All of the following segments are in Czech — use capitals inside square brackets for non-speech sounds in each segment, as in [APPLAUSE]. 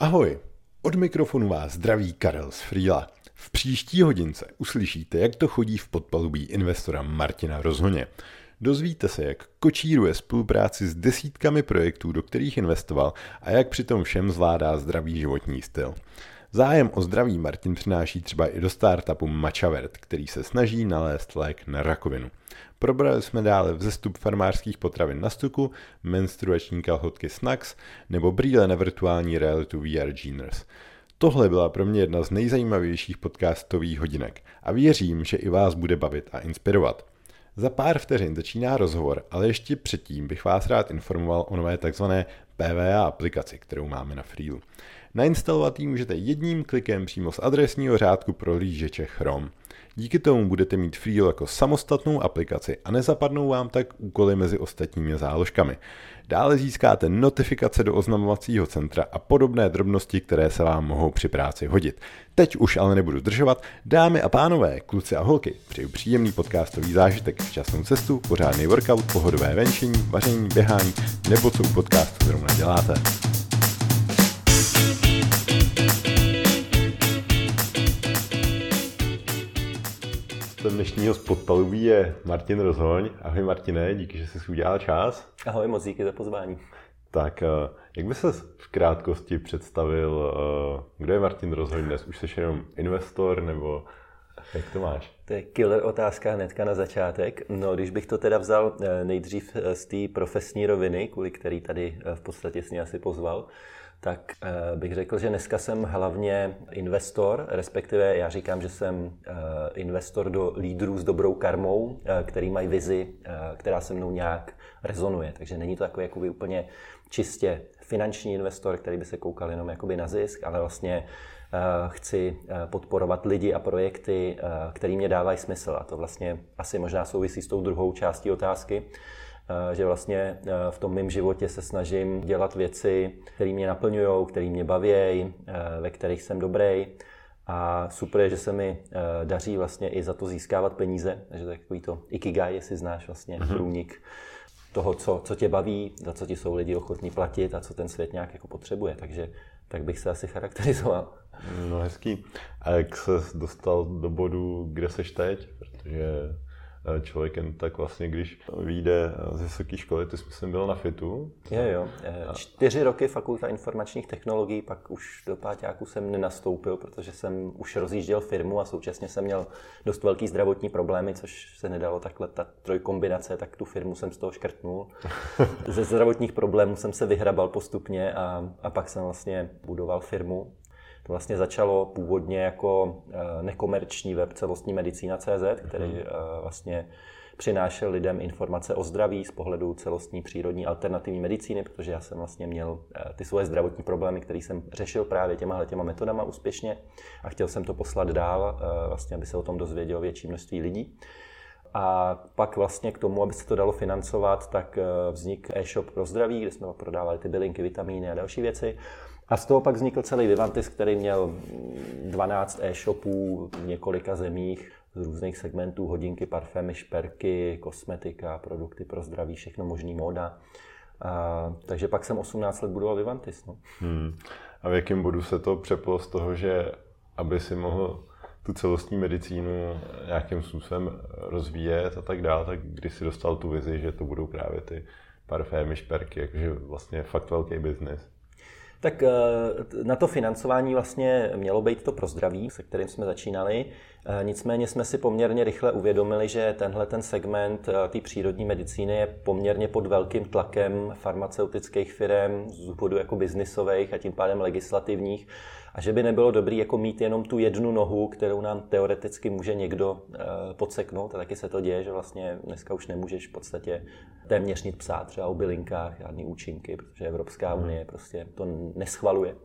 Ahoj, od mikrofonu vás zdraví Karel z Frýla. V příští hodince uslyšíte, jak to chodí v podpalubí investora Martina Rozhoně. Dozvíte se, jak kočíruje spolupráci s desítkami projektů, do kterých investoval a jak přitom všem zvládá zdravý životní styl. Zájem o zdraví Martin přináší třeba i do startupu Mačavert, který se snaží nalézt lék na rakovinu. Probrali jsme dále vzestup farmářských potravin na stuku, menstruační kalhotky Snacks nebo brýle na virtuální realitu VR Geners. Tohle byla pro mě jedna z nejzajímavějších podcastových hodinek a věřím, že i vás bude bavit a inspirovat. Za pár vteřin začíná rozhovor, ale ještě předtím bych vás rád informoval o nové tzv. PVA aplikaci, kterou máme na Freelu. Nainstalovat ji můžete jedním klikem přímo z adresního řádku pro lížeče Chrome. Díky tomu budete mít Freelo jako samostatnou aplikaci a nezapadnou vám tak úkoly mezi ostatními záložkami. Dále získáte notifikace do oznamovacího centra a podobné drobnosti, které se vám mohou při práci hodit. Teď už ale nebudu zdržovat. Dámy a pánové, kluci a holky, přeju příjemný podcastový zážitek, včasnou cestu, pořádný workout, pohodové venčení, vaření, běhání nebo co u podcastu zrovna děláte. Hostem dnešního spotpalubí je Martin Rozhoň. Ahoj Martine, díky, že jsi udělal čas. Ahoj, moc díky za pozvání. Tak, eh, jak by se v krátkosti představil, eh, kdo je Martin Rozhoň dnes? Už jsi jenom investor nebo jak to máš? To je killer otázka hnedka na začátek. No, když bych to teda vzal eh, nejdřív z té profesní roviny, kvůli který tady v podstatě jsi asi pozval, tak eh, bych řekl, že dneska jsem hlavně investor, respektive já říkám, že jsem eh, investor do lídrů s dobrou karmou, eh, který mají vizi, která se mnou nějak rezonuje. Takže není to takový jakoby úplně čistě finanční investor, který by se koukal jenom jakoby na zisk, ale vlastně chci podporovat lidi a projekty, které mě dávají smysl. A to vlastně asi možná souvisí s tou druhou částí otázky, že vlastně eh, v tom mém životě se snažím dělat věci, které mě naplňují, které mě baví, eh, ve kterých jsem dobrý. A super je, že se mi daří vlastně i za to získávat peníze, takže to je takový to ikigai, jestli znáš vlastně mm-hmm. průnik toho, co, co tě baví, za co ti jsou lidi ochotní platit a co ten svět nějak jako potřebuje. Takže tak bych se asi charakterizoval. No hezký. A jak se dostal do bodu, kde seš teď? Protože Eh, člověkem, tak vlastně, když vyjde z vysoké školy, ty jsi byl na FITu. Jo, jo. Eh, čtyři roky fakulta informačních technologií, pak už do páťáku jsem nenastoupil, protože jsem už rozjížděl firmu a současně jsem měl dost velký zdravotní problémy, což se nedalo takhle, ta trojkombinace, tak tu firmu jsem z toho škrtnul. [LAUGHS] Ze zdravotních problémů jsem se vyhrabal postupně a, a pak jsem vlastně budoval firmu to vlastně začalo původně jako eh, nekomerční web celostní medicína.cz, který mhm. eh, vlastně přinášel lidem informace o zdraví z pohledu celostní přírodní alternativní medicíny, protože já jsem vlastně měl eh, ty svoje zdravotní problémy, které jsem řešil právě těma těma metodama úspěšně a chtěl jsem to poslat dál, vlastně, aby se o tom dozvědělo větší množství lidí. A pak vlastně k tomu, aby se to dalo financovat, tak vznik e-shop pro zdraví, kde jsme prodávali ty bylinky, vitamíny a další věci. A z toho pak vznikl celý Vivantis, který měl 12 e-shopů v několika zemích z různých segmentů, hodinky, parfémy, šperky, kosmetika, produkty pro zdraví, všechno možný móda. A, takže pak jsem 18 let budoval Vivantis. No. Hmm. A v jakém bodu se to přeplo z toho, že aby si mohl tu celostní medicínu nějakým způsobem rozvíjet a tak dále, tak když si dostal tu vizi, že to budou právě ty parfémy, šperky, jakože vlastně fakt velký biznis. Tak eh, na to financování vlastně mělo být to pro zdraví, se kterým jsme začínali. Eh, nicméně jsme si poměrně rychle uvědomili, že tenhle ten segment eh, té přírodní medicíny je poměrně pod velkým tlakem farmaceutických firm z důvodu jako biznisových a tím pádem legislativních a že by nebylo dobré jako mít jenom tu jednu nohu, kterou nám teoreticky může někdo uh, podseknout. A taky se to děje, že vlastně dneska už nemůžeš v podstatě téměř nic psát třeba o bylinkách, žádný účinky, protože Evropská hmm. unie prostě to neschvaluje. Uh,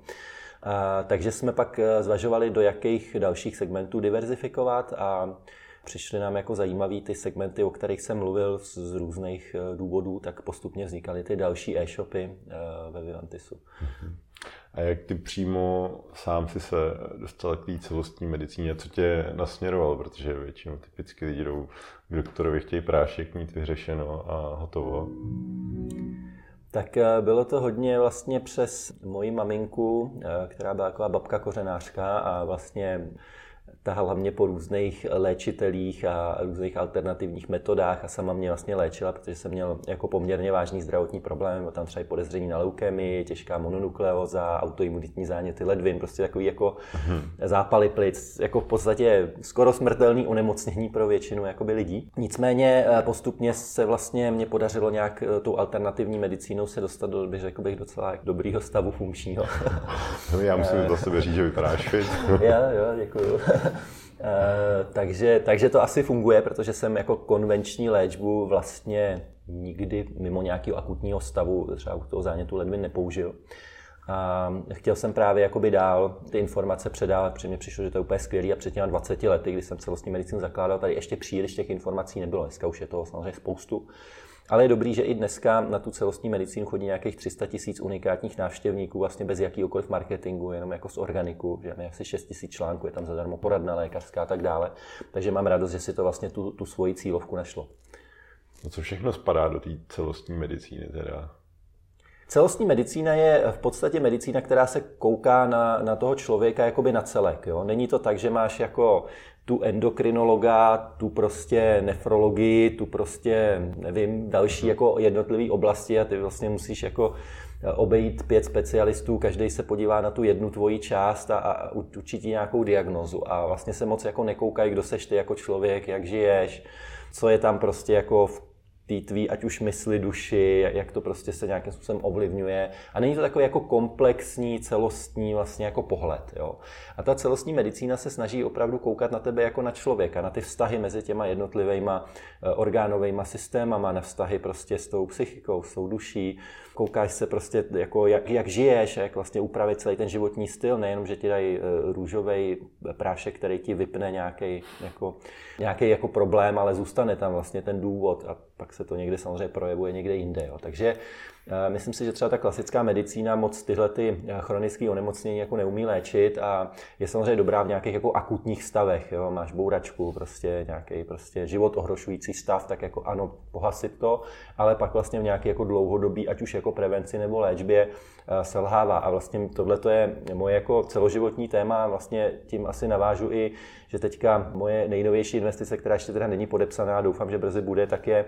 takže jsme pak eh, zvažovali, do jakých dalších segmentů diverzifikovat a přišly nám jako zajímavý ty segmenty, o kterých jsem mluvil z různých důvodů, tak postupně vznikaly ty další e-shopy ve Vivantisu. Mm-hmm. A jak ty přímo sám si se dostal k té celostní medicíně, co tě nasměroval, protože většinou typicky lidi jdou k doktorovi, chtějí prášek mít vyřešeno a hotovo. Tak eh, bylo to hodně vlastně přes moji maminku, eh, která byla taková babka kořenářka a vlastně tahala mě po různých léčitelích a různých alternativních metodách a sama mě vlastně léčila, protože jsem měl jako poměrně vážný zdravotní problém, tam třeba i podezření na leukemii, těžká mononukleóza, autoimunitní záněty ledvin, prostě takový jako hmm. zápaly plic, jako v podstatě skoro smrtelný onemocnění pro většinu jakoby lidí. Nicméně eh, postupně se vlastně mě podařilo nějak eh, tou alternativní medicínou se dostat do, bych řekl bych, docela dobrýho stavu funkčního. [LAUGHS] Já musím za sebe říct, že vypadáš fit. [LAUGHS] jo, jo, děkuju. [LAUGHS] Eh, takže, takže to asi funguje, protože jsem jako konvenční léčbu vlastně nikdy mimo nějakého akutního stavu, třeba u toho zánětu ledvin nepoužil. A chtěl jsem právě jakoby dál ty informace předávat, protože mi přišlo, že to je úplně skvělý a před těmi 20 lety, kdy jsem celostní medicínu zakládal, tady ještě příliš těch informací nebylo. Dneska už je toho samozřejmě spoustu. Ale je dobrý, že i dneska na tu celostní medicínu chodí nějakých 300 tisíc unikátních návštěvníků, vlastně bez jakýkoliv marketingu, jenom jako z organiku, že máme asi 6 tisíc článků, je tam zadarmo poradna lékařská a tak dále. Takže mám radost, že si to vlastně tu, tu svoji cílovku našlo. No co všechno spadá do té celostní medicíny teda? Celostní medicína je v podstatě medicína, která se kouká na, na toho člověka jakoby na celek. Jo? Není to tak, že máš jako tu endokrinologa, tu prostě nefrologii, tu prostě, nevím, další jako jednotlivé oblasti a ty vlastně musíš jako eh, obejít pět specialistů, každý se podívá na tu jednu tvoji část a, a učí ti nějakou diagnozu. A vlastně se moc jako nekoukají, kdo seš ty jako člověk, jak žiješ, co je tam prostě jako v té tvý, ať už mysli, duši, jak to prostě se nějakým způsobem ovlivňuje. A není to takový jako komplexní, celostní vlastně jako pohled. Jo. A ta celostní medicína se snaží opravdu koukat na tebe jako na člověka, na ty vztahy mezi těma jednotlivýma eh, orgánovými systémama, na vztahy prostě s tou psychikou, s tou duší. Koukáš se prostě, jako jak, jak žiješ, jak vlastně upravit celý ten životní styl, nejenom, že ti dají eh, růžový prášek, který ti vypne nějaký jako, nějaký jako problém, ale zůstane tam vlastně ten důvod a pak se to někde samozřejmě projevuje někde jinde. Jo. Takže myslím si, že třeba ta klasická medicína moc tyhle ty eh, chronické onemocnění jako neumí léčit a je samozřejmě dobrá v nějakých jako akutních stavech. Jo? Máš bouračku, prostě nějaký prostě život ohrošující stav, tak jako ano, pohasit to, ale pak vlastně v nějaký jako dlouhodobý, ať už jako prevenci nebo léčbě, eh, selhává. A vlastně tohle je moje jako celoživotní téma vlastně tím asi navážu i, že teďka moje nejnovější investice, která ještě teda není podepsaná, doufám, že brzy bude, tak je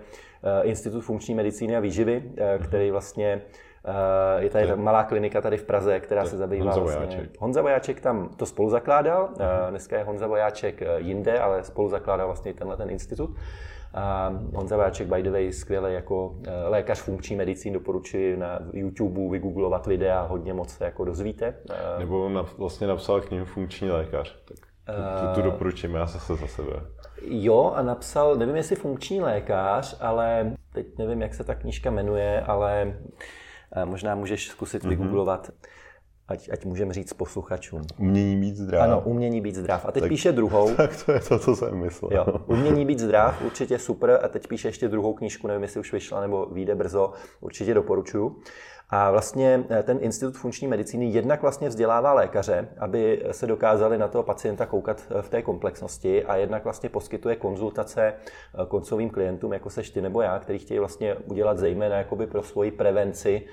Institut funkční medicíny a výživy, který vlastně Uh, je tady malá klinika tady v Praze, která se zabývá Honza vlastně... Vojáček. Honza Vojáček tam to spolu zakládal, uh, dneska je Honza Vojáček eh, jinde, ale spolu zakládal vlastně tenhle ten institut. Uh, Honza Vojáček, by the way, skvěle jako lékař funkční medicín, doporučuji na YouTube vygooglovat videa, hodně moc se jako dozvíte. Nebo vlastně napsal knihu Funkční lékař, tak tu, tu, doporučím já zase za sebe. Jo, a napsal, nevím jestli funkční lékař, ale teď nevím, jak se ta knížka jmenuje, ale eh, možná můžeš zkusit mm-hmm. vygooglovat, ať, ať můžeme říct posluchačům. Umění být zdrav. Ano, umění být zdrav. A teď tak, píše druhou. [LAUGHS] Tak to je to, co jsem myslel. Jo, umění být zdrav, určitě super. A teď píše ještě druhou knížku, nevím, jestli už vyšla nebo vyjde brzo, určitě doporučuju. A vlastně eh, ten Institut funkční medicíny jednak vlastně vzdělává lékaře, aby se dokázali na toho pacienta koukat eh, v té komplexnosti a jednak vlastně poskytuje konzultace eh, koncovým klientům, jako seš ty nebo já, který chtějí vlastně udělat zejména jakoby pro svoji prevenci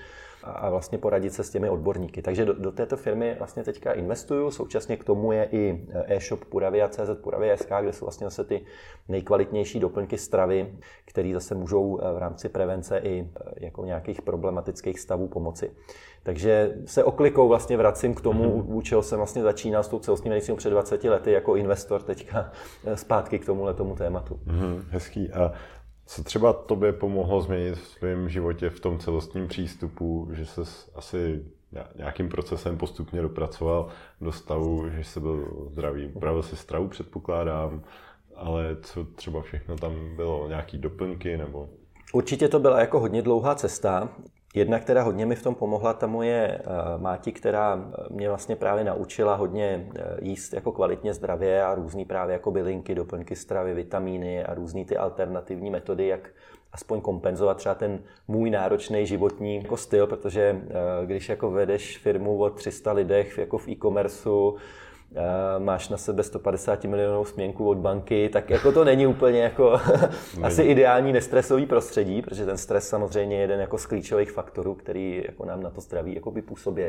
a vlastně poradit se s těmi odborníky. Takže do, do této firmy vlastně teďka investuju, současně k tomu je i e-shop Puravia.cz, Puravia.sk, kde jsou vlastně zase ty nejkvalitnější doplňky stravy, které zase můžou v rámci prevence i jako nějakých problematických stavů pomoci. Takže se oklikou vlastně vracím k tomu, u čeho jsem vlastně začínal s tou celostní medicínou před 20 lety jako investor teďka zpátky k tomuhle tomu tématu. Mm, hezký. A co třeba tobě pomohlo změnit v svém životě v tom celostním přístupu, že se asi nějakým procesem postupně dopracoval do stavu, že jsi byl zdravý. Upravil si stravu, předpokládám, ale co třeba všechno tam bylo, nějaký doplňky nebo... Určitě to byla jako hodně dlouhá cesta. Jedna, která hodně mi v tom pomohla, ta moje eh, máti, která mě vlastně právě naučila hodně eh, jíst jako kvalitně zdravě a různý právě jako bylinky, doplňky stravy, vitamíny a různý ty alternativní metody, jak aspoň kompenzovat třeba ten můj náročný životní jako styl, protože eh, když jako vedeš firmu o 300 lidech jako v e-commerceu, máš na sebe 150 milionovou směnku od banky, tak jako to není úplně jako [LAUGHS] asi ideální nestresový prostředí, protože ten stres samozřejmě je jeden jako z klíčových faktorů, který jako nám na to zdraví jako by působí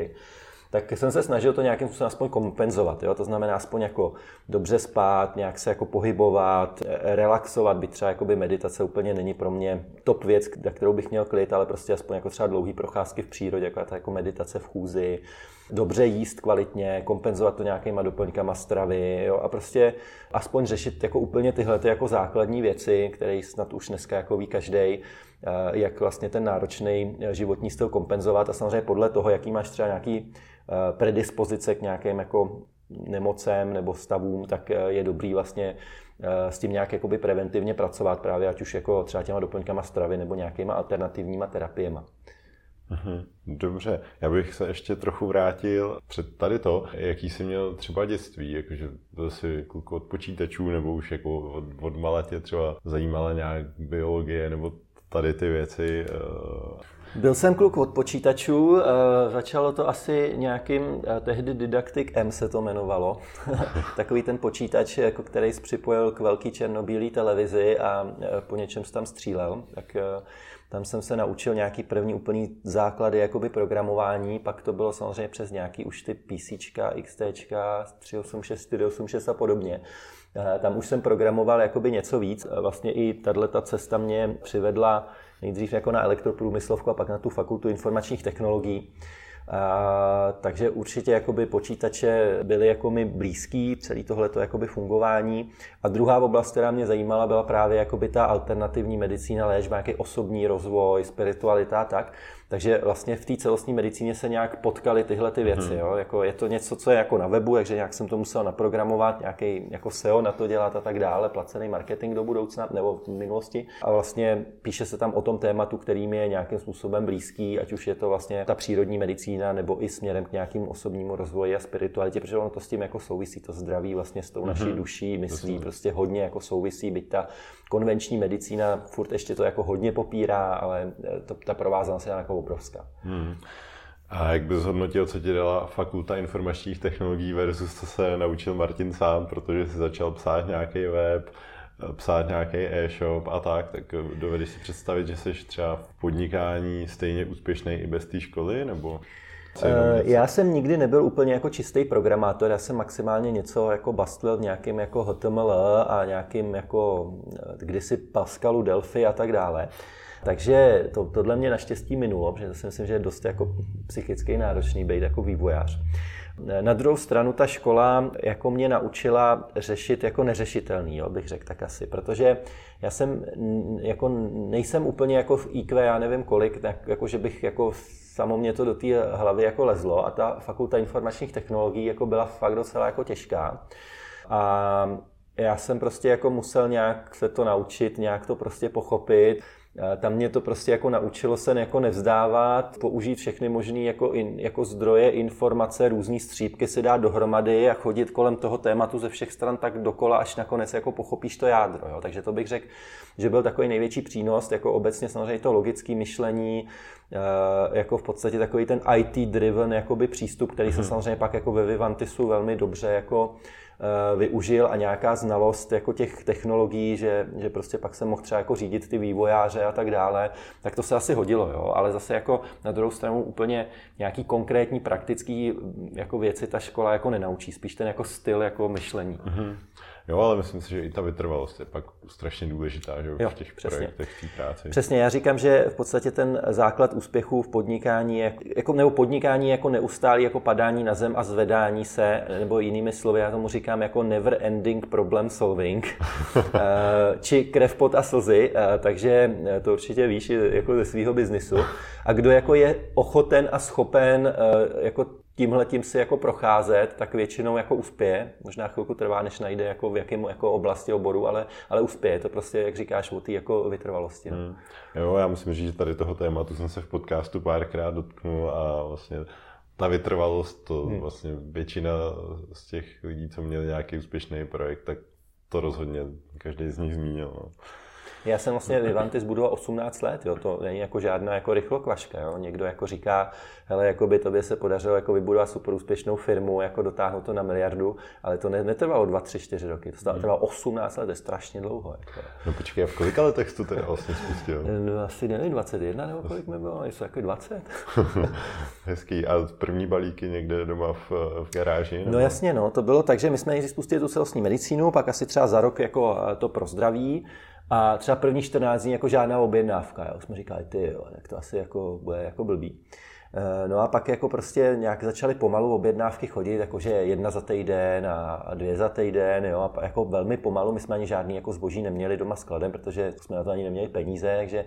tak jsem se snažil to nějakým způsobem aspoň kompenzovat. Jo? To znamená aspoň jako dobře spát, nějak se jako pohybovat, relaxovat, byť třeba jakoby meditace úplně není pro mě top věc, na kterou bych měl klid, ale prostě aspoň jako třeba dlouhý procházky v přírodě, jako ta jako meditace v chůzi, dobře jíst kvalitně, kompenzovat to nějakýma doplňkama stravy jo? a prostě aspoň řešit jako úplně tyhle ty jako základní věci, které snad už dneska jako ví každý, jak vlastně ten náročný životní styl kompenzovat a samozřejmě podle toho, jaký máš třeba nějaký Eh, predispozice k nějakým jako nemocem nebo stavům, tak eh, je dobrý vlastně eh, s tím nějak jakoby preventivně pracovat právě ať už jako třeba těma doplňkama stravy nebo nějakýma alternativníma terapiema. Mhm, dobře, já bych se ještě trochu vrátil před tady to, jaký jsi měl třeba dětství, jakože byl jsi kluk od počítačů nebo už jako od, od maletě třeba zajímala nějak biologie nebo tady ty věci. Byl jsem kluk od počítačů, eh, začalo to asi nějakým, eh, tehdy Didaktik M se to jmenovalo, [LAUGHS] takový ten počítač, jako který připojil k velký černobílý televizi a eh, po něčem tam střílel. Tak tam jsem se naučil nějaký první úplný základy jakoby programování, pak to bylo samozřejmě přes nějaký už ty PC, XT, 386, 486 a podobně. Tam už jsem programoval jakoby něco víc. Vlastně i tato cesta mě přivedla nejdřív jako na elektroprůmyslovku a pak na tu fakultu informačních technologií. A, takže určitě jakoby počítače byly jako mi blízký, celý jakoby fungování. A druhá oblast, která mě zajímala, byla právě jakoby ta alternativní medicína, léčba, nějaký osobní rozvoj, spiritualita a tak. Takže vlastně v té celostní medicíně se nějak potkaly tyhle ty věci. Hmm. Jo? Jako je to něco, co je jako na webu, takže nějak jsem to musel naprogramovat, nějaký jako SEO na to dělat a tak dále, placený marketing do budoucna nebo v minulosti. A vlastně píše se tam o tom tématu, který mi je nějakým způsobem blízký, ať už je to vlastně ta přírodní medicína nebo i směrem k nějakému osobnímu rozvoji a spiritualitě, protože ono to s tím jako souvisí, to zdraví vlastně s tou hmm. naší duší, myslí, prostě hodně jako souvisí, byť ta konvenční medicína furt ještě to jako hodně popírá, ale to, ta provázanost je jako obrovská. Hmm. A jak bys hodnotil, co ti dala fakulta informačních technologií versus co se naučil Martin sám, protože si začal psát nějaký web, psát nějaký e-shop a tak, tak dovedeš si představit, že jsi třeba v podnikání stejně úspěšný i bez té školy, nebo? Eh, já jsem nikdy nebyl úplně jako čistý programátor, já jsem maximálně něco jako bastlil v nějakým jako HTML a nějakým jako eh, kdysi Pascalu, Delphi a tak dále. Takže to, tohle mě naštěstí minulo, protože to si myslím, že je dost jako psychicky náročný být jako vývojář. Na druhou stranu ta škola jako mě naučila řešit jako neřešitelný, jo, bych řekl tak asi, protože já jsem jako nejsem úplně jako v IQ, já nevím kolik, tak jako že bych jako samo mě to do té hlavy jako lezlo a ta fakulta informačních technologií jako byla fakt docela jako těžká. A já jsem prostě jako musel nějak se to naučit, nějak to prostě pochopit. Tam mě to prostě jako naučilo se jako nevzdávat, použít všechny možné jako, in, jako zdroje, informace, různé střípky si dát dohromady a chodit kolem toho tématu ze všech stran tak dokola, až nakonec jako pochopíš to jádro. Jo? Takže to bych řekl, že byl takový největší přínos, jako obecně samozřejmě to logické myšlení, jako v podstatě takový ten IT-driven jakoby přístup, který se mhm. samozřejmě pak jako ve Vivantisu velmi dobře jako Eh, využil a nějaká znalost jako těch technologií, že, že prostě pak se mohl třeba jako řídit ty vývojáře a tak dále, tak to se asi hodilo, jo. ale zase jako na druhou stranu úplně nějaký konkrétní praktický jako věci ta škola jako nenaučí, spíš ten jako styl jako myšlení. Mm-hmm. Jo, ale myslím si, že i ta vytrvalost je pak strašně důležitá že jo, v těch přesně. projektech, v té práci. Přesně, já říkám, že v podstatě ten základ úspěchu v podnikání, je, jako, nebo podnikání jako neustálý jako padání na zem a zvedání se, nebo jinými slovy, já tomu říkám jako never ending problem solving, [LAUGHS] eh, či krev, pot a slzy, eh, takže to určitě víš jako ze svého biznisu. A kdo jako je ochoten a schopen eh, jako tímhle tím si jako procházet, tak většinou jako uspěje. Možná chvilku trvá, než najde jako v jakém jako oblasti oboru, ale, ale uspěje. To prostě, jak říkáš, o té jako vytrvalosti. No. Hmm. Jo, já myslím, že tady toho tématu jsem se v podcastu párkrát dotknul a vlastně ta vytrvalost, to hmm. vlastně většina z těch lidí, co měli nějaký úspěšný projekt, tak to rozhodně každý z nich zmínil. No. Já jsem vlastně Vivantis budoval 18 let, jo. to není jako žádná jako rychlokvaška. Jo. Někdo jako říká, hele, jako by tobě se podařilo jako vybudovat super úspěšnou firmu, jako dotáhnout to na miliardu, ale to ne, netrvalo 2, 3, 4 roky, to trvalo 18 let, to je strašně dlouho. Jako. No počkej, a v kolika letech to teda vlastně spustil? [LAUGHS] No, asi nevím, 21 nebo kolik mi bylo, něco jako 20. [LAUGHS] Hezký. A první balíky někde doma v, v garáži? Nebo? No jasně, no, to bylo tak, že my jsme nejdřív spustili tu celostní medicínu, pak asi třeba za rok jako eh, to pro zdraví, a třeba první 14 dní jako žádná objednávka. Jo. Jsme říkali, ty jo, tak to asi jako bude jako blbý. Eh, no a pak jako prostě nějak začaly pomalu objednávky chodit, jakože jedna za týden a dvě za týden, jo, a jako velmi pomalu, my jsme ani žádný jako zboží neměli doma skladem, protože jsme na to ani neměli peníze, takže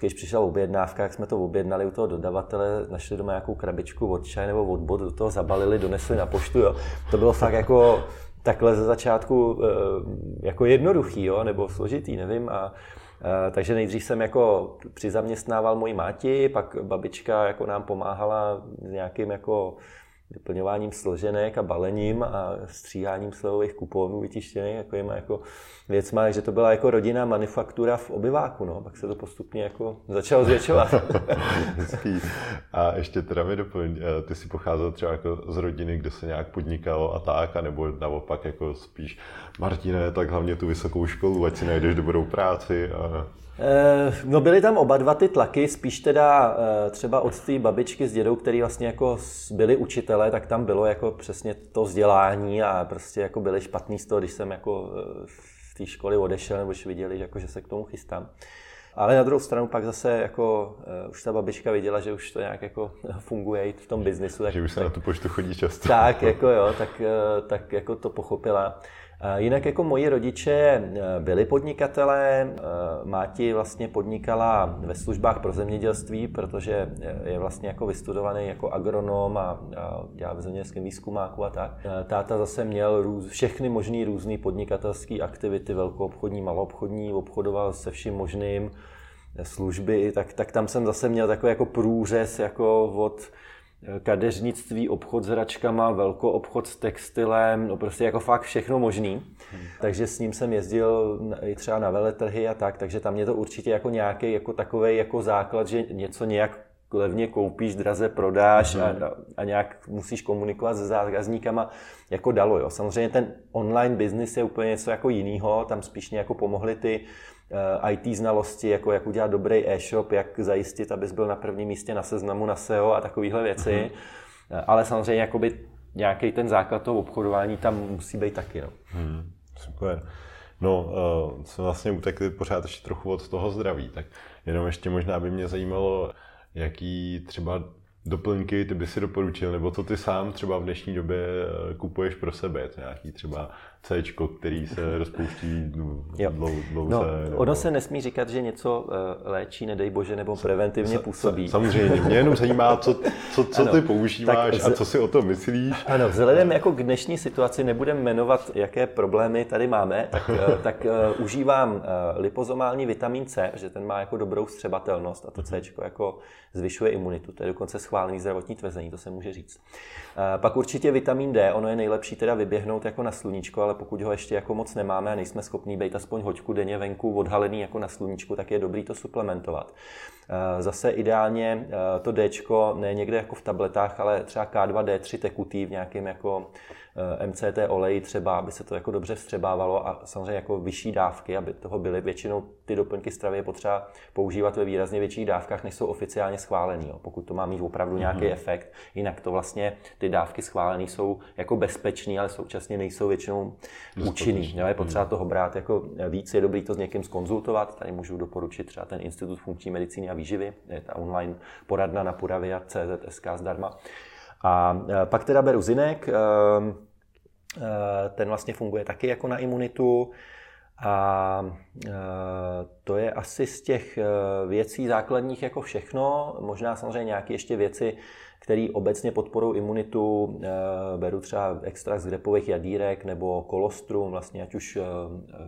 když přišla objednávka, jak jsme to objednali u toho dodavatele, našli doma nějakou krabičku od čaje nebo od bod, do toho zabalili, donesli na poštu, jo. To bylo fakt jako takhle ze začátku eh, jako jednoduchý, jo, nebo složitý, nevím. A, a, takže nejdřív jsem jako přizaměstnával moji máti, pak babička jako nám pomáhala s nějakým jako vyplňováním složenek a balením a stříháním slevových kuponů vytištěných jako, jako věcma, takže to byla jako rodinná manufaktura v obyváku, no. pak se to postupně jako začalo zvětšovat. [LAUGHS] Hezký. A ještě teda mi doplň, eh, ty si pocházel třeba jako z rodiny, kde se nějak podnikalo a tak, a nebo naopak jako spíš, Martine, tak hlavně tu vysokou školu, ať si najdeš dobrou práci a no byly tam oba dva ty tlaky, spíš teda eh, třeba od té babičky s dědou, který vlastně jako byli učitelé, tak tam bylo jako přesně to vzdělání a prostě jako byli špatný z toho, když jsem jako eh, v té školy odešel, nebo když viděli, jako, že se k tomu chystám. Ale na druhou stranu pak zase jako uh, už ta babička viděla, že už to nějak jako [LAUGHS] funguje v tom biznisu. Tak, že už se tak, na tu poštu chodí často. Tak, [LAUGHS] jako jo, tak, uh, tak jako to pochopila. Jinak jako moji rodiče eh, byli podnikatelé, eh, máti vlastně podnikala ve službách pro zemědělství, protože je vlastně jako vystudovaný jako agronom a dělá v zemědělském výzkumáku a tak. Eh, táta zase měl růz, všechny možné různé podnikatelské aktivity, velkoobchodní, maloobchodní, obchodoval se vším možným, služby, tak, tak tam jsem zase měl takový jako průřez jako od kadeřnictví, obchod s hračkama, velkou obchod s textilem, no prostě jako fakt všechno možný. Hmm. Takže s ním jsem jezdil i třeba na veletrhy a tak, takže tam mě to určitě jako nějaký jako takový jako základ, že něco nějak levně koupíš, draze prodáš hmm. a, a nějak musíš komunikovat se zákazníkama, jako dalo. Jo. Samozřejmě ten online business je úplně něco jako jiného, tam spíš mě jako pomohly ty IT znalosti, jako jak udělat dobrý e-shop, jak zajistit, abys byl na prvním místě na seznamu na SEO a takovéhle věci. Mm-hmm. Ale samozřejmě jakoby nějaký ten základ toho obchodování tam musí být taky. No. Hmm, super. No, uh, jsme vlastně utekli pořád ještě trochu od toho zdraví, tak jenom ještě možná by mě zajímalo, jaký třeba doplňky ty by si doporučil, nebo co ty sám třeba v dnešní době kupuješ pro sebe, to nějaký třeba C, který se rozpouští dlouze. No, nebo... Ono se nesmí říkat, že něco eh, léčí, nedej bože, nebo preventivně působí. Samozřejmě, mě jenom zajímá, co, co, co ano, ty používáš z... a co si o tom myslíš. Ano, vzhledem jako k dnešní situaci nebudeme jmenovat, jaké problémy tady máme, tak, eh, [LAUGHS] tak uh, užívám uh, lipozomální vitamin C, že ten má jako dobrou střebatelnost a to C jako zvyšuje imunitu. To je dokonce schválený zdravotní tvrzení, to se může říct. Uh, pak určitě vitamin D, ono je nejlepší teda vyběhnout jako na sluníčko, ale pokud ho ještě jako moc nemáme a nejsme schopní být aspoň hoďku denně venku odhalený jako na sluníčku, tak je dobrý to suplementovat. Eh, zase ideálně eh, to D ne někde jako v tabletách, ale třeba K2D3 tekutý v nějakém jako MCT olej třeba, aby se to jako dobře vstřebávalo a samozřejmě jako vyšší dávky, aby toho byly. Většinou ty doplňky stravy je potřeba používat ve výrazně větších dávkách, než jsou oficiálně schválený, jo, pokud to má mít opravdu nějaký mm-hmm. efekt. Jinak to vlastně ty dávky schválené jsou jako bezpečné, ale současně nejsou většinou účinný. Jo, je potřeba mm-hmm. toho brát jako víc, je dobrý to s někým skonzultovat. Tady můžu doporučit třeba ten Institut funkční medicíny a výživy, je ta online poradna na puravia.cz.sk zdarma. A eh, pak teda beru zinek, ehm, Eh, ten vlastně funguje taky jako na imunitu. A to je asi z těch věcí základních jako všechno. Možná samozřejmě nějaké ještě věci, který obecně podporují imunitu. Eh, beru třeba extrakt z grepových jadírek nebo kolostrum, vlastně ať už eh,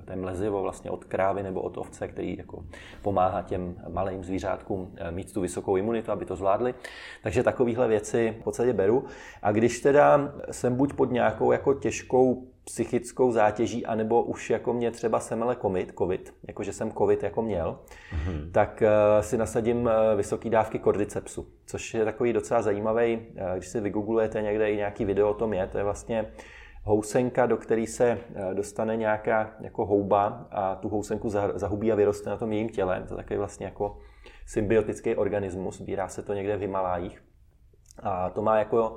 ten mlezivo vlastně od krávy nebo od ovce, který jako pomáhá těm malým zvířátkům eh, mít tu vysokou imunitu, aby to zvládli. Takže takovéhle věci v podstatě beru. A když teda jsem buď pod nějakou jako těžkou psychickou zátěží, anebo už jako mě třeba semele COVID, COVID jakože jsem COVID jako měl, mm-hmm. tak uh, si nasadím uh, vysoké dávky kordycepsu, což je takový docela zajímavý, uh, když si vygooglujete někde i nějaký video o tom je, to je vlastně housenka, do které se dostane nějaká jako houba a tu housenku zahubí a vyroste na tom jejím těle. To je takový vlastně jako symbiotický organismus, sbírá se to někde v Himalájích. A to má jako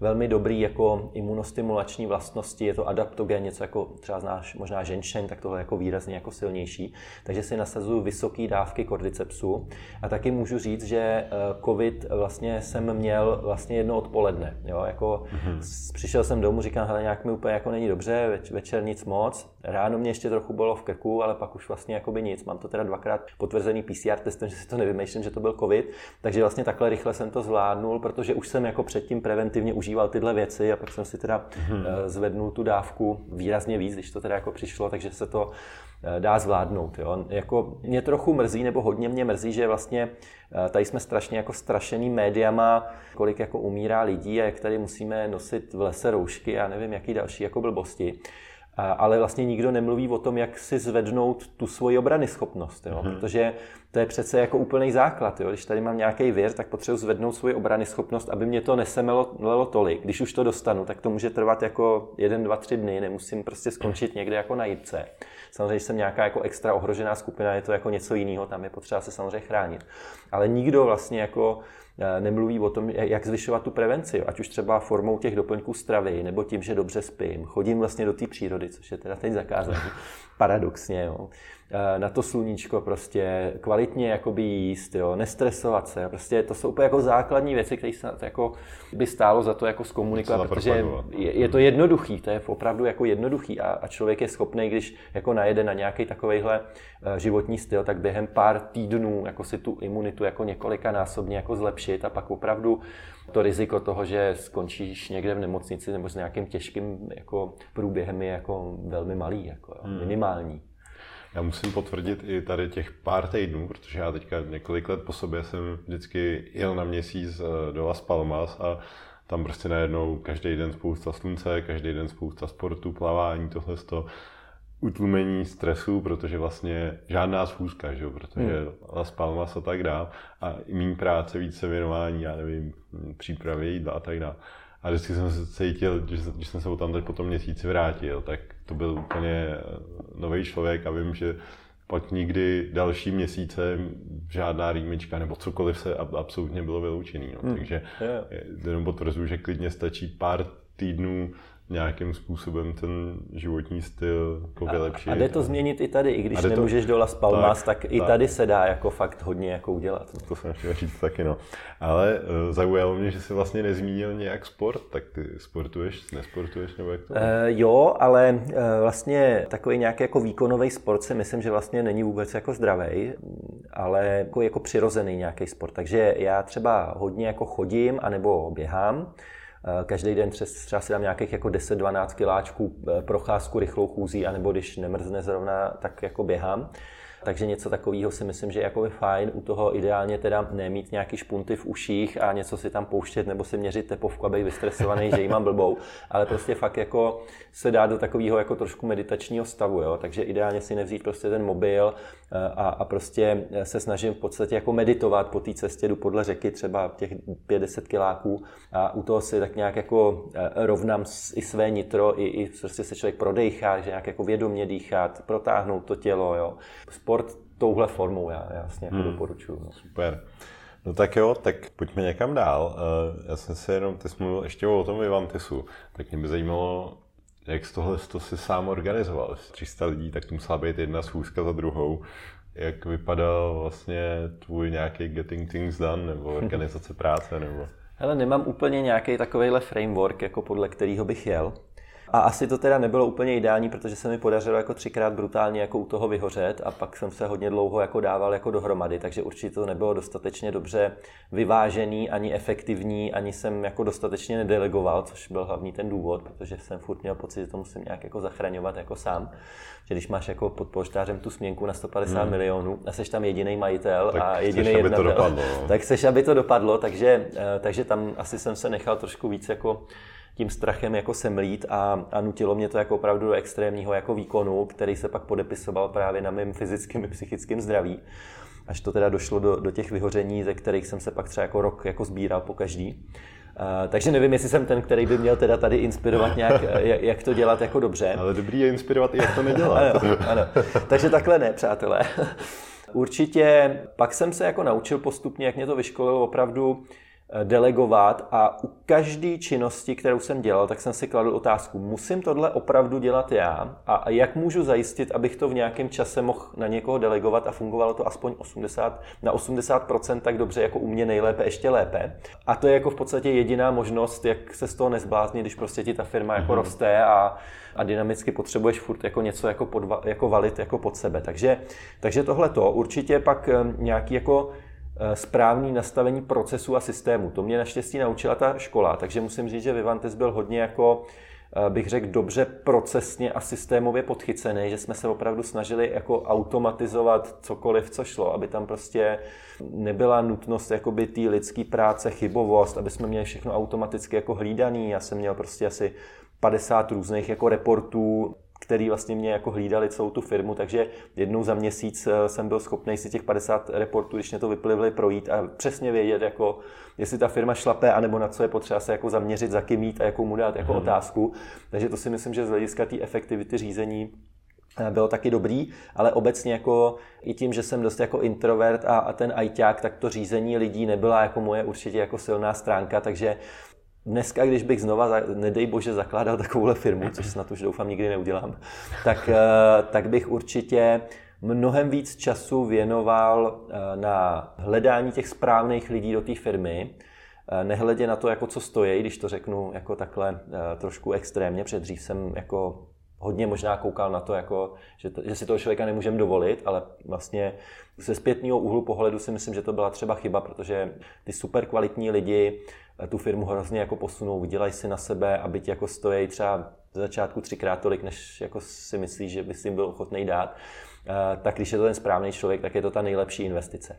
velmi dobrý jako imunostimulační vlastnosti, je to adaptogen, něco jako třeba znáš možná ženšen, tak tohle jako výrazně jako silnější. Takže si nasazuju vysoké dávky kordycepsu a taky můžu říct, že eh, covid vlastně jsem měl vlastně jedno odpoledne. Jo? Jako mm-hmm. Přišel jsem domů, říkám, hele, nějak mi úplně jako není dobře, več, večer nic moc. Ráno mě ještě trochu bylo v krku, ale pak už vlastně jako by nic. Mám to teda dvakrát potvrzený PCR testem, že si to nevymýšlím, že to byl covid. Takže vlastně takhle rychle jsem to zvládnul, protože už jsem jako předtím preventivně užíval tyhle věci a pak jsem si teda hmm. zvednul tu dávku výrazně víc, když to teda jako přišlo, takže se to eh, dá zvládnout. Jo. Jako mě trochu mrzí, nebo hodně mě mrzí, že vlastně eh, tady jsme strašně jako strašený médiama, kolik jako umírá lidí a jak tady musíme nosit v lese roušky a nevím, jaký další jako blbosti ale vlastně nikdo nemluví o tom, jak si zvednout tu svoji obrany schopnost, jo? Mm-hmm. protože to je přece jako úplný základ. Jo? Když tady mám nějaký věr, tak potřebuji zvednout svoji obrany schopnost, aby mě to nesemelo tolik. Když už to dostanu, tak to může trvat jako jeden, dva, tři dny, nemusím prostě skončit někde jako na jitce. Samozřejmě, když jsem nějaká jako extra ohrožená skupina, je to jako něco jiného, tam je potřeba se samozřejmě chránit. Ale nikdo vlastně jako nemluví o tom, jak zvyšovat tu prevenci, ať už třeba formou těch doplňků stravy, nebo tím, že dobře spím, chodím vlastně do té přírody, což je teda teď zakázané, [LAUGHS] paradoxně, jo. Eh, na to sluníčko prostě kvalitně jakoby jíst, jo, nestresovat se, prostě to jsou úplně jako základní věci, které se jako by stálo za to jako zkomunikovat, protože je, je, to jednoduchý, to je opravdu jako jednoduchý a, a člověk je schopný, když jako najede na nějaký takovejhle eh, životní styl, tak během pár týdnů jako si tu imunitu jako několika násobně jako zlepšit a pak opravdu to riziko toho, že skončíš někde v nemocnici nebo s nějakým těžkým jako průběhem je jako velmi malý, jako, hmm. minimální. Já musím potvrdit i tady těch pár týdnů, protože já teďka několik let po sobě jsem vždycky jel na měsíc eh, do Las Palmas a tam prostě najednou každý den spousta slunce, každý den spousta sportu, plavání, tohle to utlumení stresu, protože vlastně žádná schůzka, že? protože hmm. Las Palmas a tak dále a méně práce, více věnování, já nevím, přípravy jídla a tak dále. A vždycky jsem se cítil, že když jsem se tam teď po tom měsíci vrátil, tak to byl úplně eh, nový člověk a vím, že pak nikdy další měsíce žádná rýmička nebo cokoliv se absolutně bylo vyloučený. No. Hmm. Takže yeah. jenom potvrzuji, že klidně stačí pár týdnů nějakým způsobem ten životní styl jako vylepšit. A jde to změnit i tady, i když nemůžeš to, do Las Palmas, tak, tak i tak. tady se dá jako fakt hodně jako udělat. To jsem chtěl říct taky, no. Ale uh, zaujalo mě, že jsi vlastně nezmínil nějak sport, tak ty sportuješ, nesportuješ, nebo jak to? Uh, jo, ale uh, vlastně takový nějaký jako výkonový sport si myslím, že vlastně není vůbec jako zdravý, ale jako, jako přirozený nějaký sport. Takže já třeba hodně jako chodím, anebo běhám, každý den třeba si dám nějakých jako 10-12 kiláčků eh, procházku rychlou chůzí, anebo když nemrzne zrovna, tak jako běhám. Takže něco takového si myslím, že je jako fajn. U toho ideálně teda nemít nějaký špunty v uších a něco si tam pouštět nebo si měřit tepovku, aby vystresovaný, že jí mám blbou. Ale prostě fakt jako se dá do takového jako trošku meditačního stavu. Jo? Takže ideálně si nevzít prostě ten mobil eh, a, a prostě se snažím v podstatě jako meditovat po té cestě, jdu podle řeky třeba těch 50 kiláků a u toho si tak nějak jako eh, rovnám i své nitro, i, i prostě se člověk prodejchá, že nějak jako vědomě dýchat, protáhnout to tělo. Jo? sport touhle formou já jasně jako hmm. doporučuju. No. Super. No tak jo, tak pojďme někam dál. Eh, já jsem se jenom, ty jsi mluvil ještě o tom Vivantisu, tak mě by zajímalo, jak z tohle to si sám organizoval. 300 lidí, tak to musela být jedna schůzka za druhou. Jak vypadal vlastně tvůj nějaký getting things done, nebo [LAUGHS] organizace práce, nebo... Hele, nemám úplně nějaký takovýhle framework, jako podle kterého bych jel A asi to teda nebylo úplně ideální, protože se mi podařilo jako třikrát brutálně jako u toho vyhořet a pak jsem se hodně dlouho jako dával jako dohromady, takže určitě to nebylo dostatečně dobře vyvážený, ani efektivní, ani jsem jako dostatečně nedelegoval, což byl hlavní ten důvod, protože jsem furt měl pocit, že to musím nějak jako zachraňovat jako sám. Že když máš jako pod polštářem tu směnku na 150 hmm. milionů a jsi tam jediný majitel tak a jediný jednatel, to dopadlo, no. tak seš, aby to dopadlo, takže, eh, takže tam asi jsem se nechal trošku víc jako tím strachem jako semlít a, a nutilo mě to jako opravdu do extrémního jako výkonu, který se pak podepisoval právě na mém fyzickém i psychickém zdraví. Až to teda došlo do, do těch vyhoření, ze kterých jsem se pak třeba jako rok jako sbíral po každý. Uh, takže nevím, jestli jsem ten, který by měl teda tady inspirovat nějak, [LAUGHS] jak, jak to dělat jako dobře. Ale dobrý je inspirovat i jak to nedělat. [LAUGHS] ano, ano. Takže takhle ne, přátelé. [LAUGHS] Určitě pak jsem se jako naučil postupně, jak mě to vyškolilo opravdu delegovat a u každé činnosti, kterou jsem dělal, tak jsem si kladl otázku, musím tohle opravdu dělat já a jak můžu zajistit, abych to v nějakém čase mohl na někoho delegovat a fungovalo to aspoň 80, na 80% tak dobře jako u mě nejlépe, ještě lépe. A to je jako v podstatě jediná možnost, jak se z toho nezbláznit, když prostě ti ta firma jako mm-hmm. roste a, a dynamicky potřebuješ furt jako něco jako, podva, jako valit jako pod sebe. Takže, takže tohle to určitě pak eh, nějaký jako Eh, správný nastavení procesu a systému. To mě naštěstí naučila ta škola, takže musím říct, že Vivantes byl hodně jako eh, bych řekl, dobře procesně a systémově podchycený, že jsme se opravdu snažili jako automatizovat cokoliv, co šlo, aby tam prostě nebyla nutnost jakoby té lidské práce, chybovost, aby jsme měli všechno automaticky jako hlídaný. Já jsem měl prostě asi 50 různých jako reportů který vlastně mě jako hlídali celou tu firmu, takže jednou za měsíc eh, jsem byl schopný si těch 50 reportů, když mě to vyplivly, projít a přesně vědět, jako, jestli ta firma šlape, anebo na co je potřeba se jako zaměřit, za kým jít a jakou mu dát jako hmm. otázku. Takže to si myslím, že z hlediska té efektivity řízení eh, bylo taky dobrý, ale obecně jako i tím, že jsem dost jako introvert a, a ten ajťák, tak to řízení lidí nebyla jako moje určitě jako silná stránka, takže dneska, když bych znova, nedej bože, zakládal takovouhle firmu, což snad už doufám nikdy neudělám, tak, eh, tak bych určitě mnohem víc času věnoval eh, na hledání těch správných lidí do té firmy, eh, nehledě na to, jako co stojí, když to řeknu jako takhle trošku extrémně, protože dřív jsem jako hodně možná koukal na to, jako, že, to, že si toho člověka nemůžeme dovolit, ale vlastně ze zpětního úhlu pohledu si myslím, že to byla třeba chyba, protože ty super kvalitní lidi tu firmu hrozně jako posunou, vydělají si na sebe, aby ti jako stojí třeba z začátku třikrát tolik, než jako si myslíš, že bys jim byl ochotný dát, eh, tak když je to ten správný člověk, tak je to ta nejlepší investice.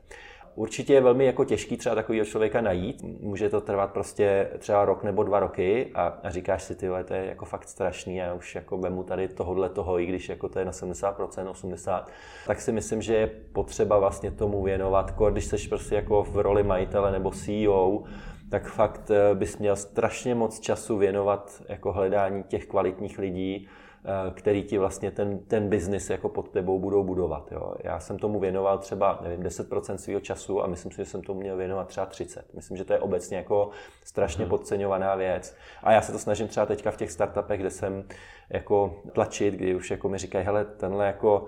Určitě je velmi jako těžký třeba takového člověka najít. Může to trvat prostě třeba rok nebo dva roky a, a říkáš si, ty to je jako fakt strašný a už jako vemu tady tohohle toho, i když jako to je na 70%, 80%, tak si myslím, že je potřeba vlastně tomu věnovat, když jsi prostě jako v roli majitele nebo CEO, tak fakt eh, bys měl strašně moc času věnovat jako hledání těch kvalitních lidí, eh, který ti vlastně ten, ten biznis jako pod tebou budou budovat. Jo. Já jsem tomu věnoval třeba, nevím, 10% svého času a myslím si, že jsem tomu měl věnovat třeba 30. Myslím, že to je obecně jako strašně hmm. podceňovaná věc. A já se to snažím třeba teďka v těch startupech, kde jsem jako tlačit, kdy už jako mi říkají, hele, tenhle jako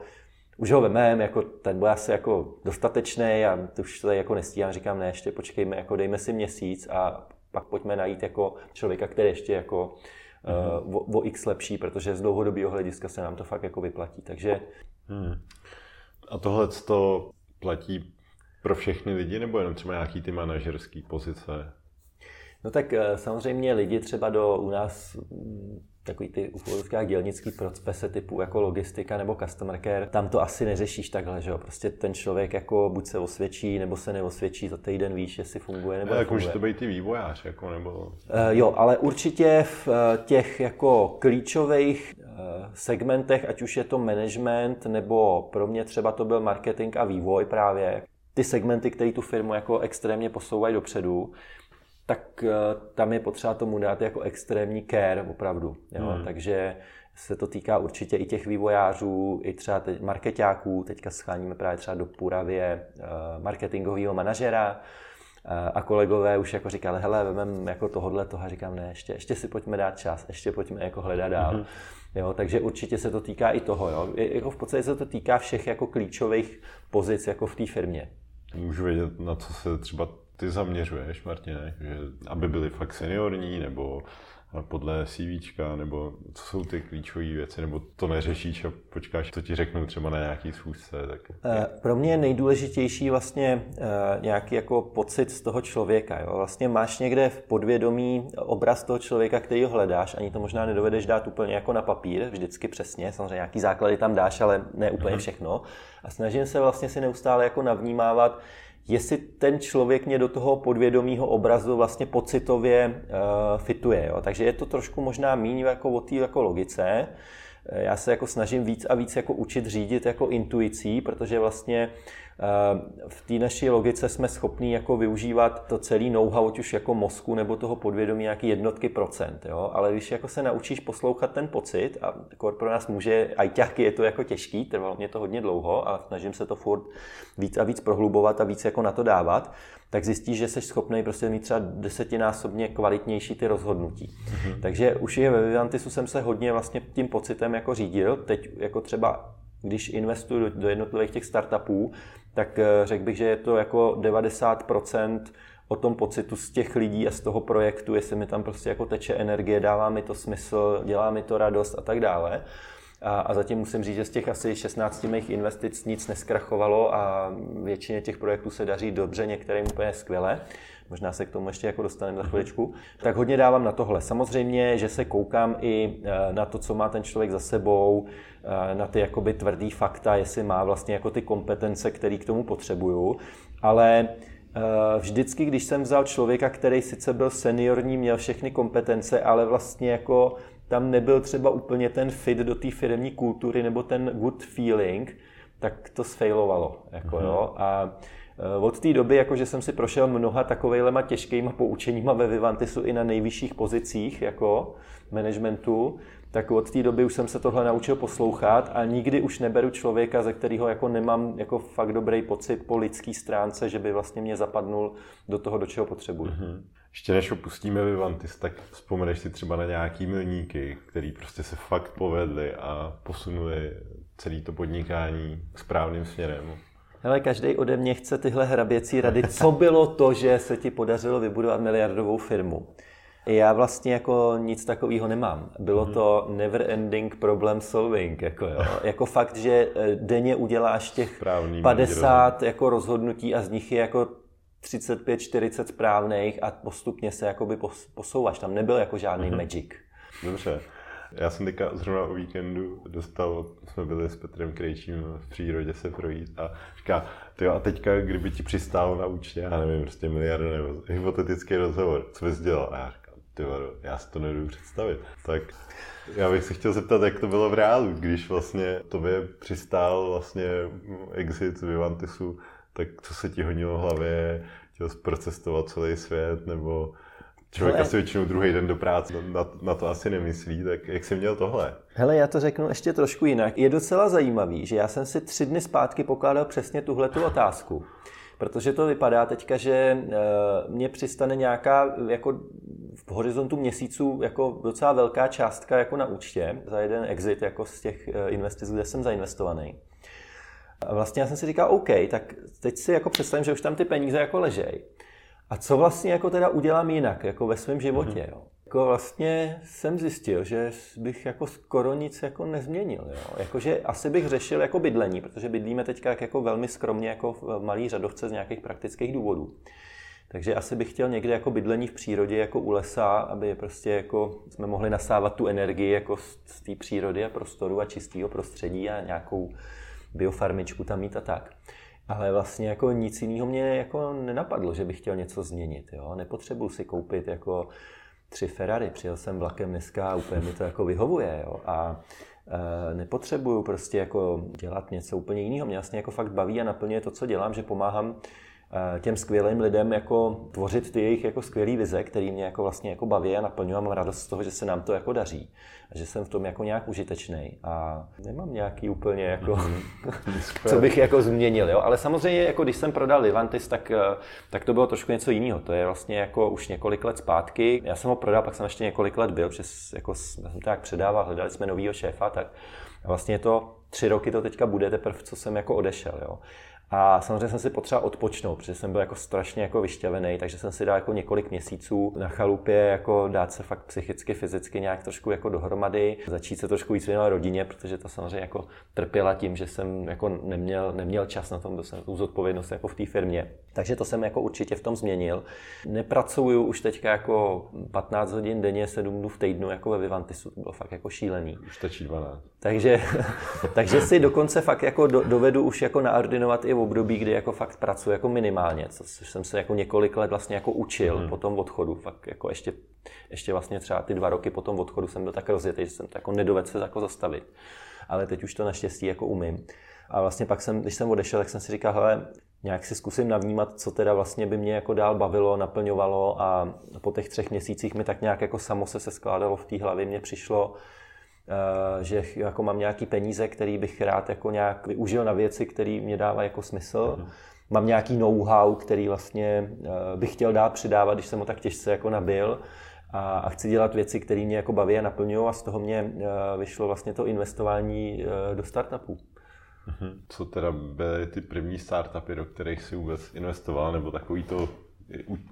už ho vememe, jako ten bude asi jako dostatečný a to už to jako nestíhám, říkám, ne, ještě počkejme, jako dejme si měsíc a pak pojďme najít jako člověka, který ještě jako mm-hmm. uh, o, o x lepší, protože z dlouhodobého hlediska se nám to fakt jako vyplatí, takže... Hmm. A tohle to platí pro všechny lidi, nebo jenom třeba nějaký ty manažerský pozice? No tak eh, samozřejmě lidi třeba do u nás takový ty ucholovských dělnický procese typu jako logistika nebo customer care, tam to asi neřešíš takhle, že jo? Prostě ten člověk jako buď se osvědčí, nebo se neosvědčí, za týden víš, jestli funguje nebo jako může to být i vývojář, jako nebo... Uh, jo, ale určitě v uh, těch jako klíčových uh, segmentech, ať už je to management, nebo pro mě třeba to byl marketing a vývoj právě, ty segmenty, které tu firmu jako extrémně posouvají dopředu, tak eh, tam je potřeba tomu dát jako extrémní care opravdu. Jo? Hmm. Takže se to týká určitě i těch vývojářů, i třeba teď marketáků. Teďka scháníme právě třeba do Puravě eh, marketingového manažera eh, a kolegové už jako říkali, hele, vememe jako tohodle toho a říkám, ne, ještě, ještě si pojďme dát čas, ještě pojďme jako hledat dál. hmm Jo, takže určitě se to týká i toho. Jo. Jako v podstatě se to týká všech jako klíčových pozic jako v té firmě. Můžu vědět, na co se třeba ty zaměřuješ, Martine, že aby byli fakt seniorní, nebo podle CV, nebo co jsou ty klíčové věci, nebo to neřešíš a počkáš, to ti řeknu třeba na nějaký schůzce. Tak... Eh, pro mě je nejdůležitější vlastně eh, nějaký jako pocit z toho člověka. Jo? Vlastně máš někde v podvědomí obraz toho člověka, který ho hledáš, ani to možná nedovedeš dát úplně jako na papír, vždycky přesně, samozřejmě nějaký základy tam dáš, ale ne úplně mhm. všechno. A snažím se vlastně si neustále jako navnímávat, jestli ten člověk mě do toho podvědomího obrazu vlastně pocitově uh, fituje. Jo? Takže je to trošku možná méně jako o té jako logice. Eh, já se jako snažím víc a víc jako učit řídit jako intuicí, protože vlastně Eh, v té naší logice jsme schopní jako využívat to celý know-how, ať už jako mozku nebo toho podvědomí nějaký jednotky procent, jo? ale když jako se naučíš poslouchat ten pocit, a jako pro nás může, ajťáky je to jako těžký, trvalo mě to hodně dlouho a snažím se to furt víc a víc prohlubovat a víc jako na to dávat, tak zjistíš, že jsi schopný prostě mít třeba desetinásobně kvalitnější ty rozhodnutí. Mm-hmm. Takže už je ve Vivantisu jsem se hodně vlastně tím pocitem jako řídil. Teď jako třeba když investuju do jednotlivých těch startupů, tak eh, řekl bych, že je to jako 90% o tom pocitu z těch lidí a z toho projektu, jestli mi tam prostě jako teče energie, dává mi to smysl, dělá mi to radost a tak dále. A, a zatím musím říct, že z těch asi 16 mých investic nic neskrachovalo a většině těch projektů se daří dobře, některým úplně skvěle. Možná se k tomu ještě jako dostaneme za chviličku. Tak hodně dávám na tohle. Samozřejmě, že se koukám i eh, na to, co má ten člověk za sebou, eh, na ty jakoby tvrdý fakta, jestli má vlastně jako ty kompetence, které k tomu potřebuju. Ale eh, vždycky, když jsem vzal člověka, který sice byl seniorní, měl všechny kompetence, ale vlastně jako tam nebyl třeba úplně ten fit do té firmní kultury nebo ten good feeling, tak to sfailovalo. Jako, mm-hmm. jo. A od té doby, jakože jsem si prošel mnoha takovejhlema těžkýma poučeníma ve Vivantisu i na nejvyšších pozicích jako managementu, tak od té doby už jsem se tohle naučil poslouchat a nikdy už neberu člověka, ze kterého jako nemám jako fakt dobrý pocit po lidský stránce, že by vlastně mě zapadnul do toho, do čeho potřebuji. Mm-hmm. Ještě než opustíme Vivantis, tak vzpomeneš si třeba na nějaký milníky, který prostě se fakt povedli a posunuli celé to podnikání správným směrem. Hele, každý ode mě chce tyhle hraběcí rady. Co bylo to, že se ti podařilo vybudovat miliardovou firmu? Já vlastně jako nic takového nemám. Bylo mhm. to never ending problem solving. Jako, jo. [LAUGHS] jako fakt, že eh, denně uděláš těch Správný 50 jako rozhodnutí a z nich je jako 35-40 správných a postupně se jakoby posouváš. Tam nebyl jako žádný mm-hmm. magic. Dobře. Já jsem teďka zrovna o víkendu dostal, jsme byli s Petrem Krejčím v přírodě se projít a říká, ty a teďka, kdyby ti přistálo na účtě, já nevím, prostě miliardu nebo hypotetický rozhovor, co bys dělal? A já říkám, ty já si to nedovedu představit. Tak já bych se chtěl zeptat, jak to bylo v reálu, když vlastně tobě přistál vlastně exit z Vivantisu, tak co se ti honilo v hlavě, chtěl procestovat celý svět, nebo Člověk Hele, asi většinou druhý den do práce na, na to asi nemyslí, tak jak jsi měl tohle? Hele, já to řeknu ještě trošku jinak. Je docela zajímavý, že já jsem si tři dny zpátky pokládal přesně tuhle tu otázku. Protože to vypadá teďka, že eh, mě přistane nějaká jako v horizontu měsíců jako docela velká částka jako na účtě za jeden exit jako z těch eh, investic, kde jsem zainvestovaný. A vlastně já jsem si říkal, OK, tak teď si jako představím, že už tam ty peníze jako ležejí. A co vlastně jako teda udělám jinak, jako ve svém životě, mm-hmm. jo? Jako vlastně jsem zjistil, že bych jako skoro nic jako nezměnil. Jo? Jakože asi bych řešil jako bydlení, protože bydlíme teďka jako velmi skromně jako v malý řadovce z nějakých praktických důvodů. Takže asi bych chtěl někde jako bydlení v přírodě, jako u lesa, aby prostě jako jsme mohli nasávat tu energii jako z té přírody a prostoru a čistého prostředí a nějakou biofarmičku tam mít a tak. Ale vlastně jako nic jiného mě jako nenapadlo, že bych chtěl něco změnit. Jo? Nepotřebuji si koupit jako tři Ferrari. Přijel jsem vlakem dneska a úplně mi to jako vyhovuje. Jo? A e, nepotřebuju prostě jako dělat něco úplně jiného. Mě vlastně jako fakt baví a naplňuje to, co dělám, že pomáhám těm skvělým lidem jako tvořit ty jejich jako skvělý vize, který mě jako vlastně jako baví a naplňují. Mám radost z toho, že se nám to jako daří a že jsem v tom jako nějak užitečný a nemám nějaký úplně jako, mhm. [LAUGHS] co bych jako změnil, jo? ale samozřejmě jako když jsem prodal Livantis, tak, eh, tak to bylo trošku něco jiného. To je vlastně jako už několik let zpátky. Já jsem ho prodal, pak jsem ještě několik let byl, přes, jako jsem to tak předával, hledali jsme novýho šéfa, tak vlastně to tři roky to teďka bude teprve, co jsem jako odešel. Jo? A samozřejmě jsem si potřeboval odpočnout, protože jsem byl jako strašně jako vyšťavený, takže jsem si dal jako několik měsíců na chalupě jako dát se fakt psychicky, fyzicky nějak trošku jako dohromady, začít se trošku víc věnovat rodině, protože to samozřejmě jako trpěla tím, že jsem jako neměl, neměl čas na tom, jsem tu zodpovědnost jako v té firmě. Takže to jsem jako určitě v tom změnil. Nepracuju už teďka jako 15 hodin denně, 7 dnů v týdnu jako ve Vivantisu, to bylo fakt jako šílený. Už stačí 12. Takže, [LAUGHS] takže si dokonce fakt jako do, dovedu už jako naordinovat i v období, kdy jako fakt pracuji jako minimálně, což jsem se jako několik let vlastně jako učil hmm. po tom odchodu. Fakt jako ještě, ještě vlastně třeba ty dva roky po tom odchodu jsem byl tak rozjetý, že jsem to jako nedovedl se jako zastavit. Ale teď už to naštěstí jako umím. A vlastně pak jsem, když jsem odešel, tak jsem si říkal, hele, nějak si zkusím navnímat, co teda vlastně by mě jako dál bavilo, naplňovalo a po těch třech měsících mi tak nějak jako samo se se skládalo v té hlavě, mně přišlo, že jako mám nějaký peníze, který bych rád jako nějak využil na věci, které mě dávají jako smysl. Mm. Mám nějaký know-how, který vlastně eh, bych chtěl dát přidávat, když jsem ho tak těžce jako nabil. A, a chci dělat věci, které mě jako baví a naplňují a z toho mě eh, vyšlo vlastně to investování do startupů. Mhm. Co teda byly ty první startupy, do kterých si vůbec investoval, nebo takový to,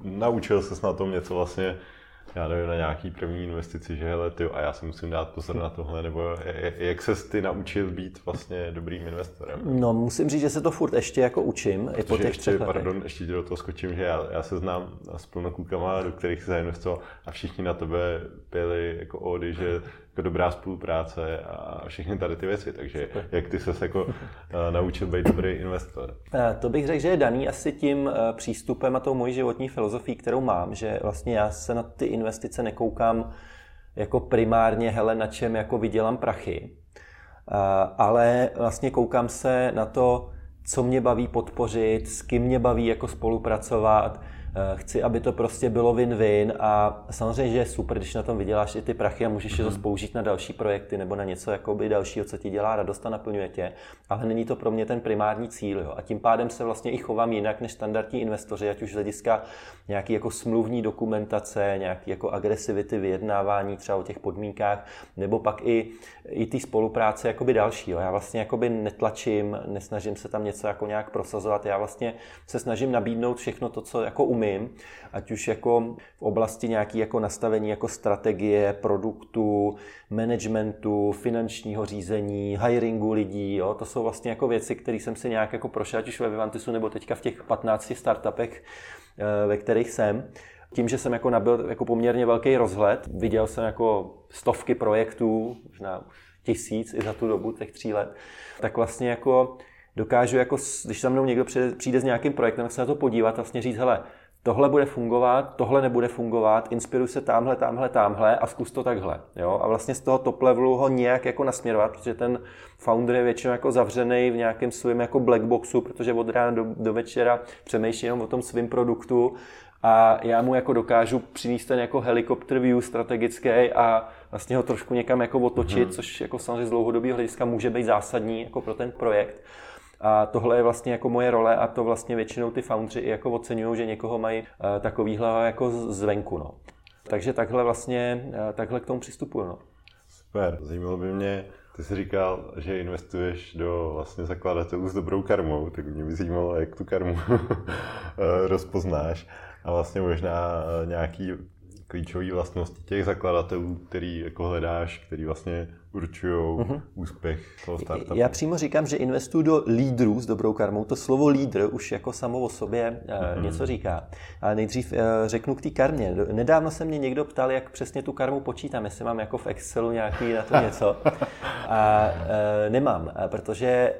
naučil se na tom něco vlastně já nevím, na nějaký první investici, že hele, ty, a já si musím dát pozor na tohle, nebo jak se ty naučil být vlastně dobrým investorem? No, musím říct, že se to furt ještě jako učím, Protože i po těch ještě, třech Pardon, ještě do toho skočím, že já, já se znám s plno klukama, do kterých se zainvestoval a všichni na tebe byli jako ody, že jako dobrá spolupráce a všechny tady ty věci. Takže jak ty se jako eh, naučil být dobrý investor? Eh, to bych řekl, že je daný asi tím eh, přístupem a tou mojí životní filozofií, kterou mám, že vlastně já se na ty investice nekoukám jako primárně, hele, na čem jako vydělám prachy, ale vlastně koukám se na to, co mě baví podpořit, s kým mě baví jako spolupracovat, chci, aby to prostě bylo win-win a samozřejmě, že je super, když na tom vyděláš i ty prachy a můžeš je to mhm. použít na další projekty nebo na něco jakoby dalšího, co ti dělá radost a naplňuje tě, ale není to pro mě ten primární cíl. Jo. A tím pádem se vlastně i chovám jinak než standardní investoři, ať už z hlediska nějaký jako smluvní dokumentace, nějaký jako agresivity, vyjednávání třeba o těch podmínkách, nebo pak i, i ty spolupráce jakoby další. Jo. Já vlastně jakoby netlačím, nesnažím se tam něco jako nějak prosazovat, já vlastně se snažím nabídnout všechno to, co jako umím umím, ať už jako v oblasti nějaký jako nastavení jako strategie, produktu, managementu, finančního řízení, hiringu lidí, jo, to jsou vlastně jako věci, které jsem si nějak jako prošel, ať už ve Vivantisu nebo teďka v těch 15 startupech, eh, ve kterých jsem. Tím, že jsem jako nabil jako poměrně velký rozhled, viděl jsem jako stovky projektů, možná tisíc i za tu dobu, těch tří let, tak vlastně jako dokážu, jako, když za mnou někdo přijde, přijde s nějakým projektem, tak se na to podívat, vlastně říct, hele, tohle bude fungovat, tohle nebude fungovat, inspiruj se tamhle, tamhle, tamhle a zkus to takhle. Jo? A vlastně z toho top levelu ho nějak jako nasměrovat, protože ten founder je většinou jako zavřený v nějakém svém jako black boxu, protože od rána do, do večera přemýšlí jenom o tom svém produktu a já mu jako dokážu přinést ten jako helikopter view strategický a vlastně ho trošku někam jako otočit, mm-hmm. což jako samozřejmě z dlouhodobého hlediska může být zásadní jako pro ten projekt. A tohle je vlastně jako moje role a to vlastně většinou ty foundři i jako oceňují, že někoho mají eh, takovýhle jako zvenku. No. Takže takhle vlastně, eh, takhle k tomu přistupuju. No. Super, zajímalo by mě, ty jsi říkal, že investuješ do vlastně zakladatelů s dobrou karmou, tak mě by zajímalo, jak tu karmu [LAUGHS] eh, rozpoznáš a vlastně možná nějaký klíčové vlastnosti těch zakladatelů, který jako hledáš, který vlastně určují uh-huh. úspěch toho startupu. Já přímo říkám, že investuju do lídrů s dobrou karmou. To slovo lídr už jako samo o sobě uh-huh. něco říká. Ale nejdřív uh, řeknu k té karmě. Nedávno se mě někdo ptal, jak přesně tu karmu počítám, jestli mám jako v Excelu nějaký na to [LAUGHS] něco. A uh, nemám, protože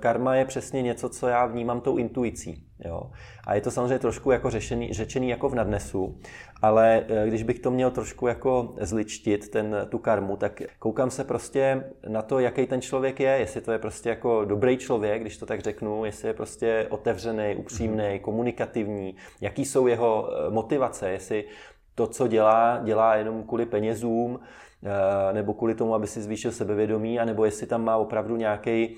karma je přesně něco, co já vnímám tou intuicí. Jo. A je to samozřejmě trošku jako řešený, řečený jako v nadnesu, ale když bych to měl trošku jako zličtit, ten, tu karmu, tak koukám se prostě na to, jaký ten člověk je, jestli to je prostě jako dobrý člověk, když to tak řeknu, jestli je prostě otevřený, upřímný, mhm. komunikativní, jaký jsou jeho eh, motivace, jestli to, co dělá, dělá jenom kvůli penězům, eh, nebo kvůli tomu, aby si zvýšil sebevědomí, anebo jestli tam má opravdu nějaký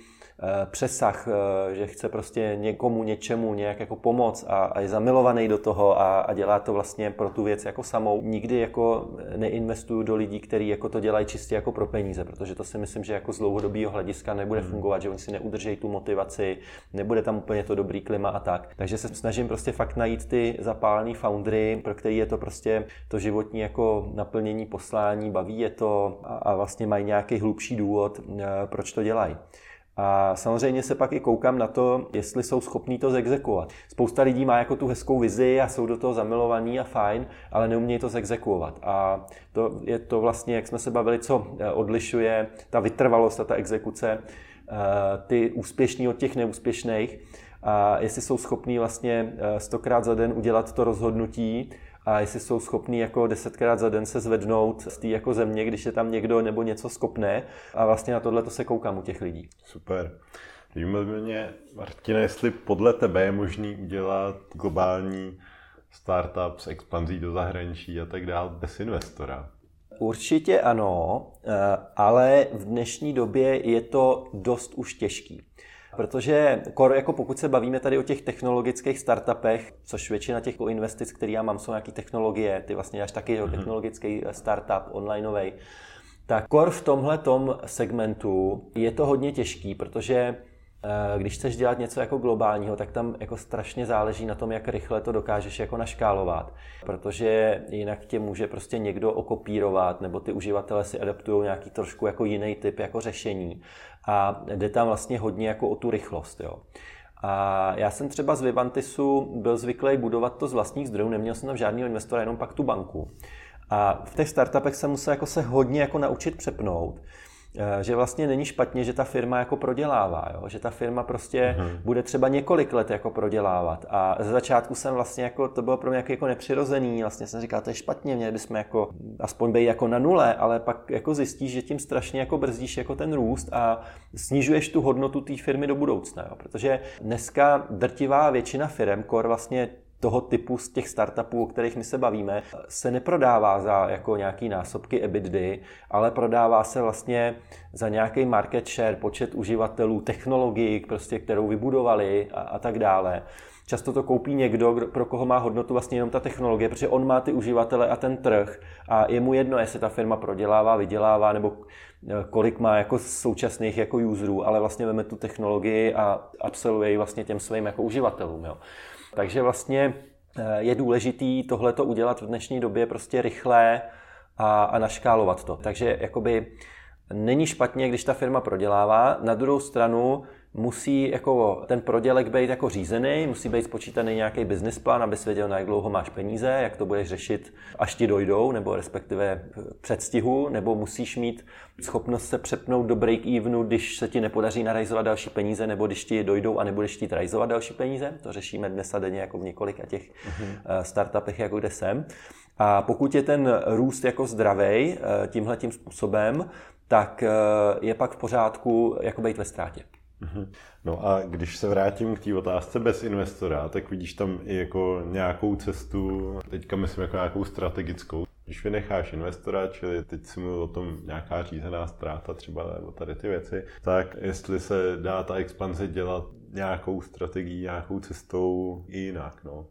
přesah, eh, že chce prostě někomu, něčemu nějak jako pomoct a, a je zamilovaný do toho a, a dělá to vlastně pro tu věc jako samou. Nikdy jako neinvestuju do lidí, kteří jako to dělají čistě jako pro peníze, protože to si myslím, že jako z dlouhodobého hlediska nebude hmm. fungovat, že oni si neudržejí tu motivaci, nebude tam úplně to dobrý klima a tak. Takže se snažím prostě fakt najít ty zapálený foundry, pro který je to prostě to životní jako naplnění poslání, baví je to a, a vlastně mají nějaký hlubší důvod, eh, proč to dělají. A samozřejmě se pak i koukám na to, jestli jsou schopní to zexekuovat. Spousta lidí má jako tu hezkou vizi a jsou do toho zamilovaní a fajn, ale neumějí to zexekuovat. A to je to vlastně, jak jsme se bavili, co eh, odlišuje ta vytrvalost a ta exekuce, eh, ty úspěšní od těch neúspěšných. A jestli jsou schopní vlastně eh, stokrát za den udělat to rozhodnutí, a jestli jsou schopní jako desetkrát za den se zvednout z té jako země, když je tam někdo nebo něco skopne a vlastně na tohle to se koukám u těch lidí. Super. By mě, Martina, jestli podle tebe je možný udělat globální startup s expanzí do zahraničí a tak dále bez investora? Určitě ano, eh, ale v dnešní době je to dost už těžký. Protože jako pokud se bavíme tady o těch technologických startupech, což většina těch investic, které já mám, jsou nějaké technologie, ty vlastně až taky mm-hmm. technologický startup onlineový, tak kor v tomhle segmentu je to hodně těžký, protože Eh, když chceš dělat něco jako globálního, tak tam jako strašně záleží na tom, jak rychle to dokážeš jako naškálovat, protože jinak tě může prostě někdo okopírovat, nebo ty uživatelé si adaptují nějaký trošku jako jiný typ jako řešení a jde tam vlastně hodně jako o tu rychlost. Jo. A já jsem třeba z Vivantisu byl zvyklý budovat to z vlastních zdrojů, neměl jsem tam žádného investora, jenom pak tu banku. A v těch startupech jsem musel jako se hodně jako naučit přepnout, že vlastně není špatně, že ta firma jako prodělává, jo? že ta firma prostě mm-hmm. bude třeba několik let jako prodělávat a ze začátku jsem vlastně jako, to bylo pro mě jako, jako nepřirozený, vlastně jsem říkal, to je špatně, měli bychom jako aspoň být jako na nule, ale pak jako zjistíš, že tím strašně jako brzdíš jako ten růst a snižuješ tu hodnotu té firmy do budoucna, jo? protože dneska drtivá většina firm, kor vlastně toho typu z těch startupů, o kterých my se bavíme, se neprodává za jako nějaký násobky EBITDA, ale prodává se vlastně za nějaký market share, počet uživatelů, technologii, prostě, kterou vybudovali a, a tak dále. Často to koupí někdo, pro koho má hodnotu vlastně jenom ta technologie, protože on má ty uživatele a ten trh a je mu jedno, jestli ta firma prodělává, vydělává nebo eh, kolik má jako současných jako userů, ale vlastně veme tu technologii a absolvuje ji vlastně těm svým jako uživatelům. Jo. Takže vlastně eh, je důležitý tohleto udělat v dnešní době prostě rychle a, a naškálovat to. Takže jakoby není špatně, když ta firma prodělává. Na druhou stranu musí jako ten prodělek být jako řízený, musí být spočítaný nějaký business plán, aby věděl, na jak dlouho máš peníze, jak to budeš řešit, až ti dojdou, nebo respektive předstihu, nebo musíš mít schopnost se přepnout do break-evenu, když se ti nepodaří narajzovat další peníze, nebo když ti dojdou a nebudeš chtít rajzovat další peníze. To řešíme dnes a denně jako v několika těch uh-huh. startupech, jako kde jsem. A pokud je ten růst jako zdravý eh, tímhle tím způsobem, tak eh, je pak v pořádku jako být ve ztrátě. Mhm. No a když se vrátím k té otázce bez investora, tak vidíš tam i jako nějakou cestu, teďka myslím jako nějakou strategickou. Když vynecháš investora, čili teď si mluvil o tom nějaká řízená ztráta třeba nebo tady ty věci, tak jestli se dá ta expanze dělat nějakou strategií, nějakou cestou i jinak, no.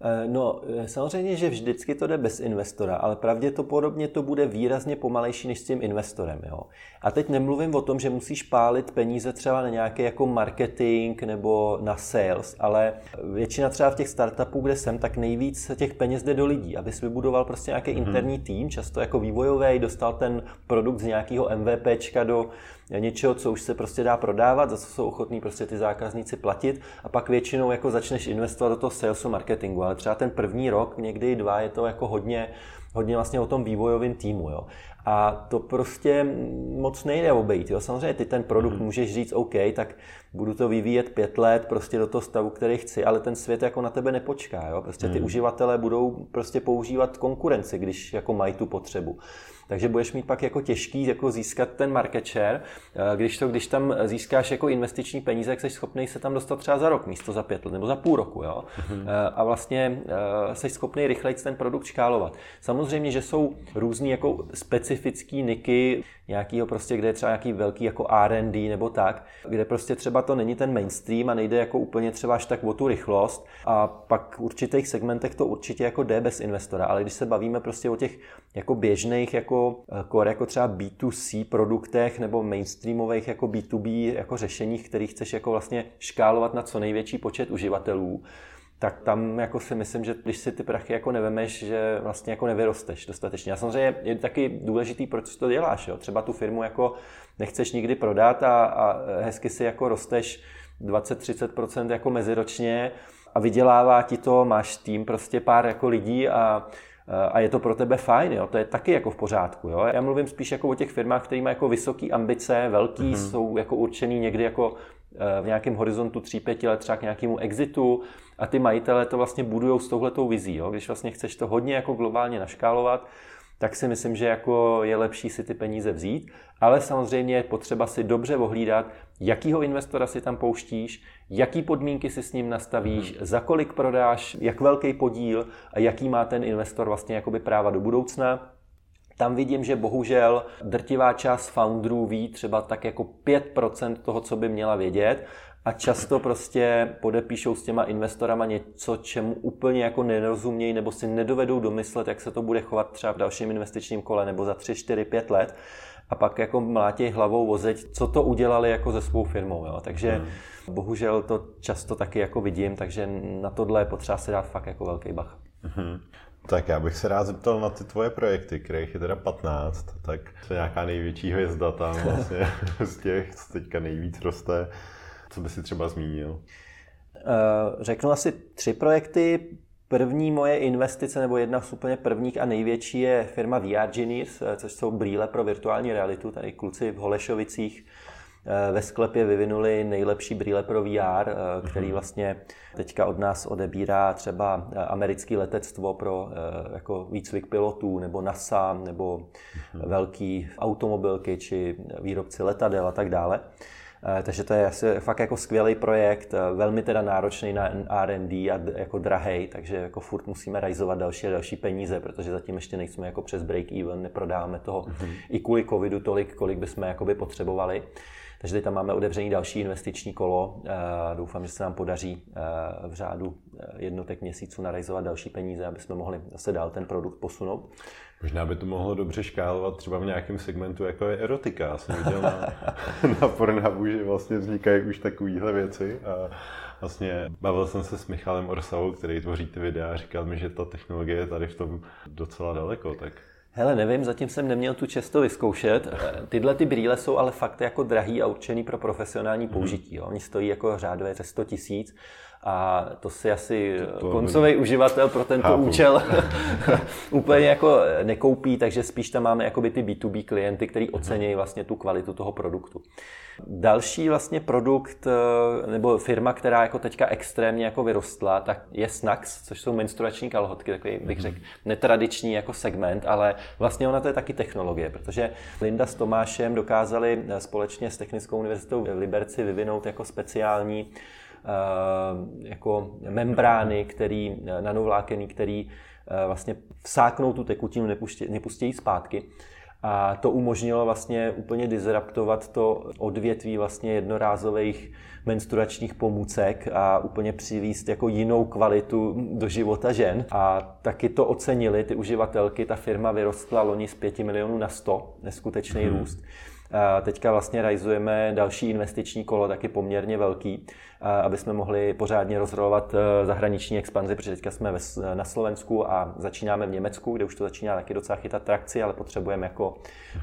Eh, no, eh, samozřejmě, že vždycky to jde bez investora, ale pravděpodobně to bude výrazně pomalejší než s tím investorem. Jo? A teď nemluvím o tom, že musíš pálit peníze třeba na nějaký jako marketing nebo na sales, ale většina třeba v těch startupů, kde jsem, tak nejvíc těch peněz jde do lidí, abys vybudoval prostě nějaký mm-hmm. interní tým, často jako vývojový, dostal ten produkt z nějakého MVPčka do něčeho, co už se prostě dá prodávat, za co jsou ochotní prostě ty zákazníci platit a pak většinou jako začneš investovat do toho salesu marketingu, ale třeba ten první rok, někdy dva, je to jako hodně, hodně vlastně o tom vývojovém týmu. Jo. A to prostě moc nejde obejít. Jo. Samozřejmě ty ten produkt mm-hmm. můžeš říct, OK, tak budu to vyvíjet pět let prostě do toho stavu, který chci, ale ten svět jako na tebe nepočká. Jo. Prostě ty mm. uživatelé budou prostě používat konkurenci, když jako mají tu potřebu. Takže budeš mít pak jako těžký jako získat ten market share, eh, když, to, když tam získáš jako investiční peníze, jak jsi schopný se tam dostat třeba za rok místo za pět let nebo za půl roku. Jo? Mm-hmm. A vlastně eh, jsi schopný rychleji ten produkt škálovat. Samozřejmě Samozřejmě, že jsou různý jako specifický niky, nějakýho prostě, kde je třeba nějaký velký jako R&D nebo tak, kde prostě třeba to není ten mainstream a nejde jako úplně třeba až tak o tu rychlost. A pak v určitých segmentech to určitě jako jde bez investora, ale když se bavíme prostě o těch jako běžných jako eh, core, jako třeba B2C produktech nebo mainstreamových jako B2B jako řešeních, který chceš jako vlastně škálovat na co největší počet uživatelů, tak tam jako si myslím, že když si ty prachy jako nevemeš, že vlastně jako nevyrosteš dostatečně. A samozřejmě je taky důležitý, proč to děláš. Jo? Třeba tu firmu jako nechceš nikdy prodat a, a hezky si jako rosteš 20-30% jako meziročně a vydělává ti to, máš tým prostě pár jako lidí a a je to pro tebe fajn, jo? to je taky jako v pořádku. Jo? Já mluvím spíš jako o těch firmách, které mají jako vysoké ambice, velký, mm-hmm. jsou jako určený někdy jako eh, v nějakém horizontu 3-5 let třeba k nějakému exitu a ty majitele to vlastně budují s touhletou vizí. Jo? Když vlastně chceš to hodně jako globálně naškálovat, tak si myslím, že jako je lepší si ty peníze vzít, ale samozřejmě je potřeba si dobře ohlídat, jakýho investora si tam pouštíš, jaký podmínky si s ním nastavíš, hmm. za kolik prodáš, jak velký podíl a jaký má ten investor vlastně jakoby práva do budoucna. Tam vidím, že bohužel drtivá část founderů ví třeba tak jako 5% toho, co by měla vědět a často prostě podepíšou s těma investorama něco, čemu úplně jako nerozumějí nebo si nedovedou domyslet, jak se to bude chovat třeba v dalším investičním kole nebo za 3, 4, 5 let a pak jako mlátěj hlavou vozeť, co to udělali jako se svou firmou. Jo. Takže hmm. bohužel to často taky jako vidím, takže na tohle je potřeba si dát fakt jako velký bach. Hmm. Tak já bych se rád zeptal na ty tvoje projekty, kterých je teda 15, tak to je nějaká největší hvězda tam vlastně [LAUGHS] z těch, co teďka nejvíc roste. Co by si třeba zmínil? Eh, řeknu asi tři projekty. První moje investice, nebo jedna z úplně prvních a největší je firma VR Genius, eh, což jsou brýle pro virtuální realitu. Tady kluci v Holešovicích eh, ve sklepě vyvinuli nejlepší brýle pro VR, který mhm. vlastně teďka od nás odebírá třeba americké letectvo pro jako výcvik pilotů, nebo NASA, nebo mhm. velký automobilky, či výrobci letadel a tak dále. Eh, takže to je asi fakt jako skvělý projekt, eh, velmi teda náročný na R&D a jako drahej, takže jako furt musíme rajzovat další a další peníze, protože zatím ještě nejsme jako přes break-even, neprodáváme toho mm-hmm. i kvůli covidu tolik, kolik bychom jakoby potřebovali. Takže teď tam máme otevřený další investiční kolo. Eh, doufám, že se nám podaří v řádu jednotek měsíců narajzovat další peníze, aby jsme mohli zase dál ten produkt posunout. Možná by to mohlo dobře škálovat třeba v nějakém segmentu, jako je erotika. Já jsem viděl na, [LAUGHS] na Pornhubu, že vlastně vznikají už takovéhle věci. A vlastně bavil jsem se s Michalem Orsavou, který tvoří ty videa a říkal mi, že ta technologie je tady v tom docela daleko. Tak Hele, nevím, zatím jsem neměl tu čest to vyzkoušet. Tyhle ty brýle jsou ale fakt jako drahý a určený pro profesionální použití. Jo. Oni stojí jako řádově ze 100 tisíc a to si asi to koncový uživatel pro tento Chápu. účel [LAUGHS] [LAUGHS] úplně jako nekoupí, takže spíš tam máme jakoby ty B2B klienty, který mhm. ocení vlastně tu kvalitu toho produktu. Další vlastně produkt eh, nebo firma, která jako teďka extrémně jako vyrostla, tak je Snacks, což jsou menstruační kalhotky, takový bych mhm. řekl netradiční jako segment, ale vlastně ona to je taky technologie, protože Linda s Tomášem dokázali eh, společně s Technickou univerzitou v Liberci vyvinout jako speciální jako membrány, který, eh, nanovlákený, který eh, vlastně vsáknou tu tekutinu, nepustí, nepustí zpátky. A to umožnilo vlastně úplně disruptovat to odvětví vlastně jednorázových menstruačních pomůcek a úplně přivíst jako jinou kvalitu do života žen. A taky to ocenili ty uživatelky. Ta firma vyrostla loni z 5 milionů na 100, neskutečný hmm. růst. Teďka vlastně realizujeme další investiční kolo, taky poměrně velký, aby jsme mohli pořádně rozrolovat e, zahraniční expanzi, protože teďka jsme na Slovensku a začínáme v Německu, kde už to začíná taky docela chytat trakci, ale potřebujeme jako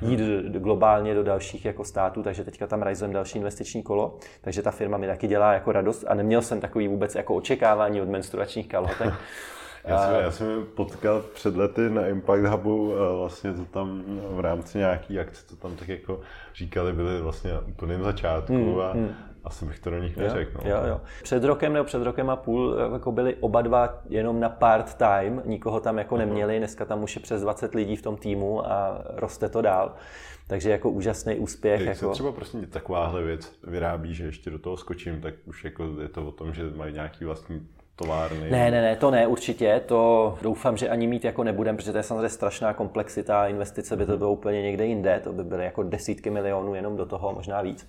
jít globálně do dalších jako států, takže teďka tam realizujeme další investiční kolo, takže ta firma mi taky dělá jako radost a neměl jsem takový vůbec jako očekávání od menstruačních kalhotek. [LAUGHS] Já jsem, já jsem potkal před lety na Impact Hubu, vlastně to tam v rámci nějaký akce, to tam tak jako říkali, byli vlastně na úplném začátku hmm, a hmm. asi bych to do nich neřekl. Jo, no. jo, jo. Před rokem nebo před rokem a půl jako byli oba dva jenom na part time, nikoho tam jako neměli, dneska tam už je přes 20 lidí v tom týmu a roste to dál. Takže jako úžasný úspěch. Jak jako... se třeba prostě takováhle věc vyrábí, že ještě do toho skočím, tak už jako je to o tom, že mají nějaký vlastní továrny? Ne, ne, ne, to ne, určitě. To doufám, že ani mít jako nebudem, protože to je samozřejmě strašná komplexita. Investice by to bylo úplně někde jinde, to by byly jako desítky milionů jenom do toho, možná víc.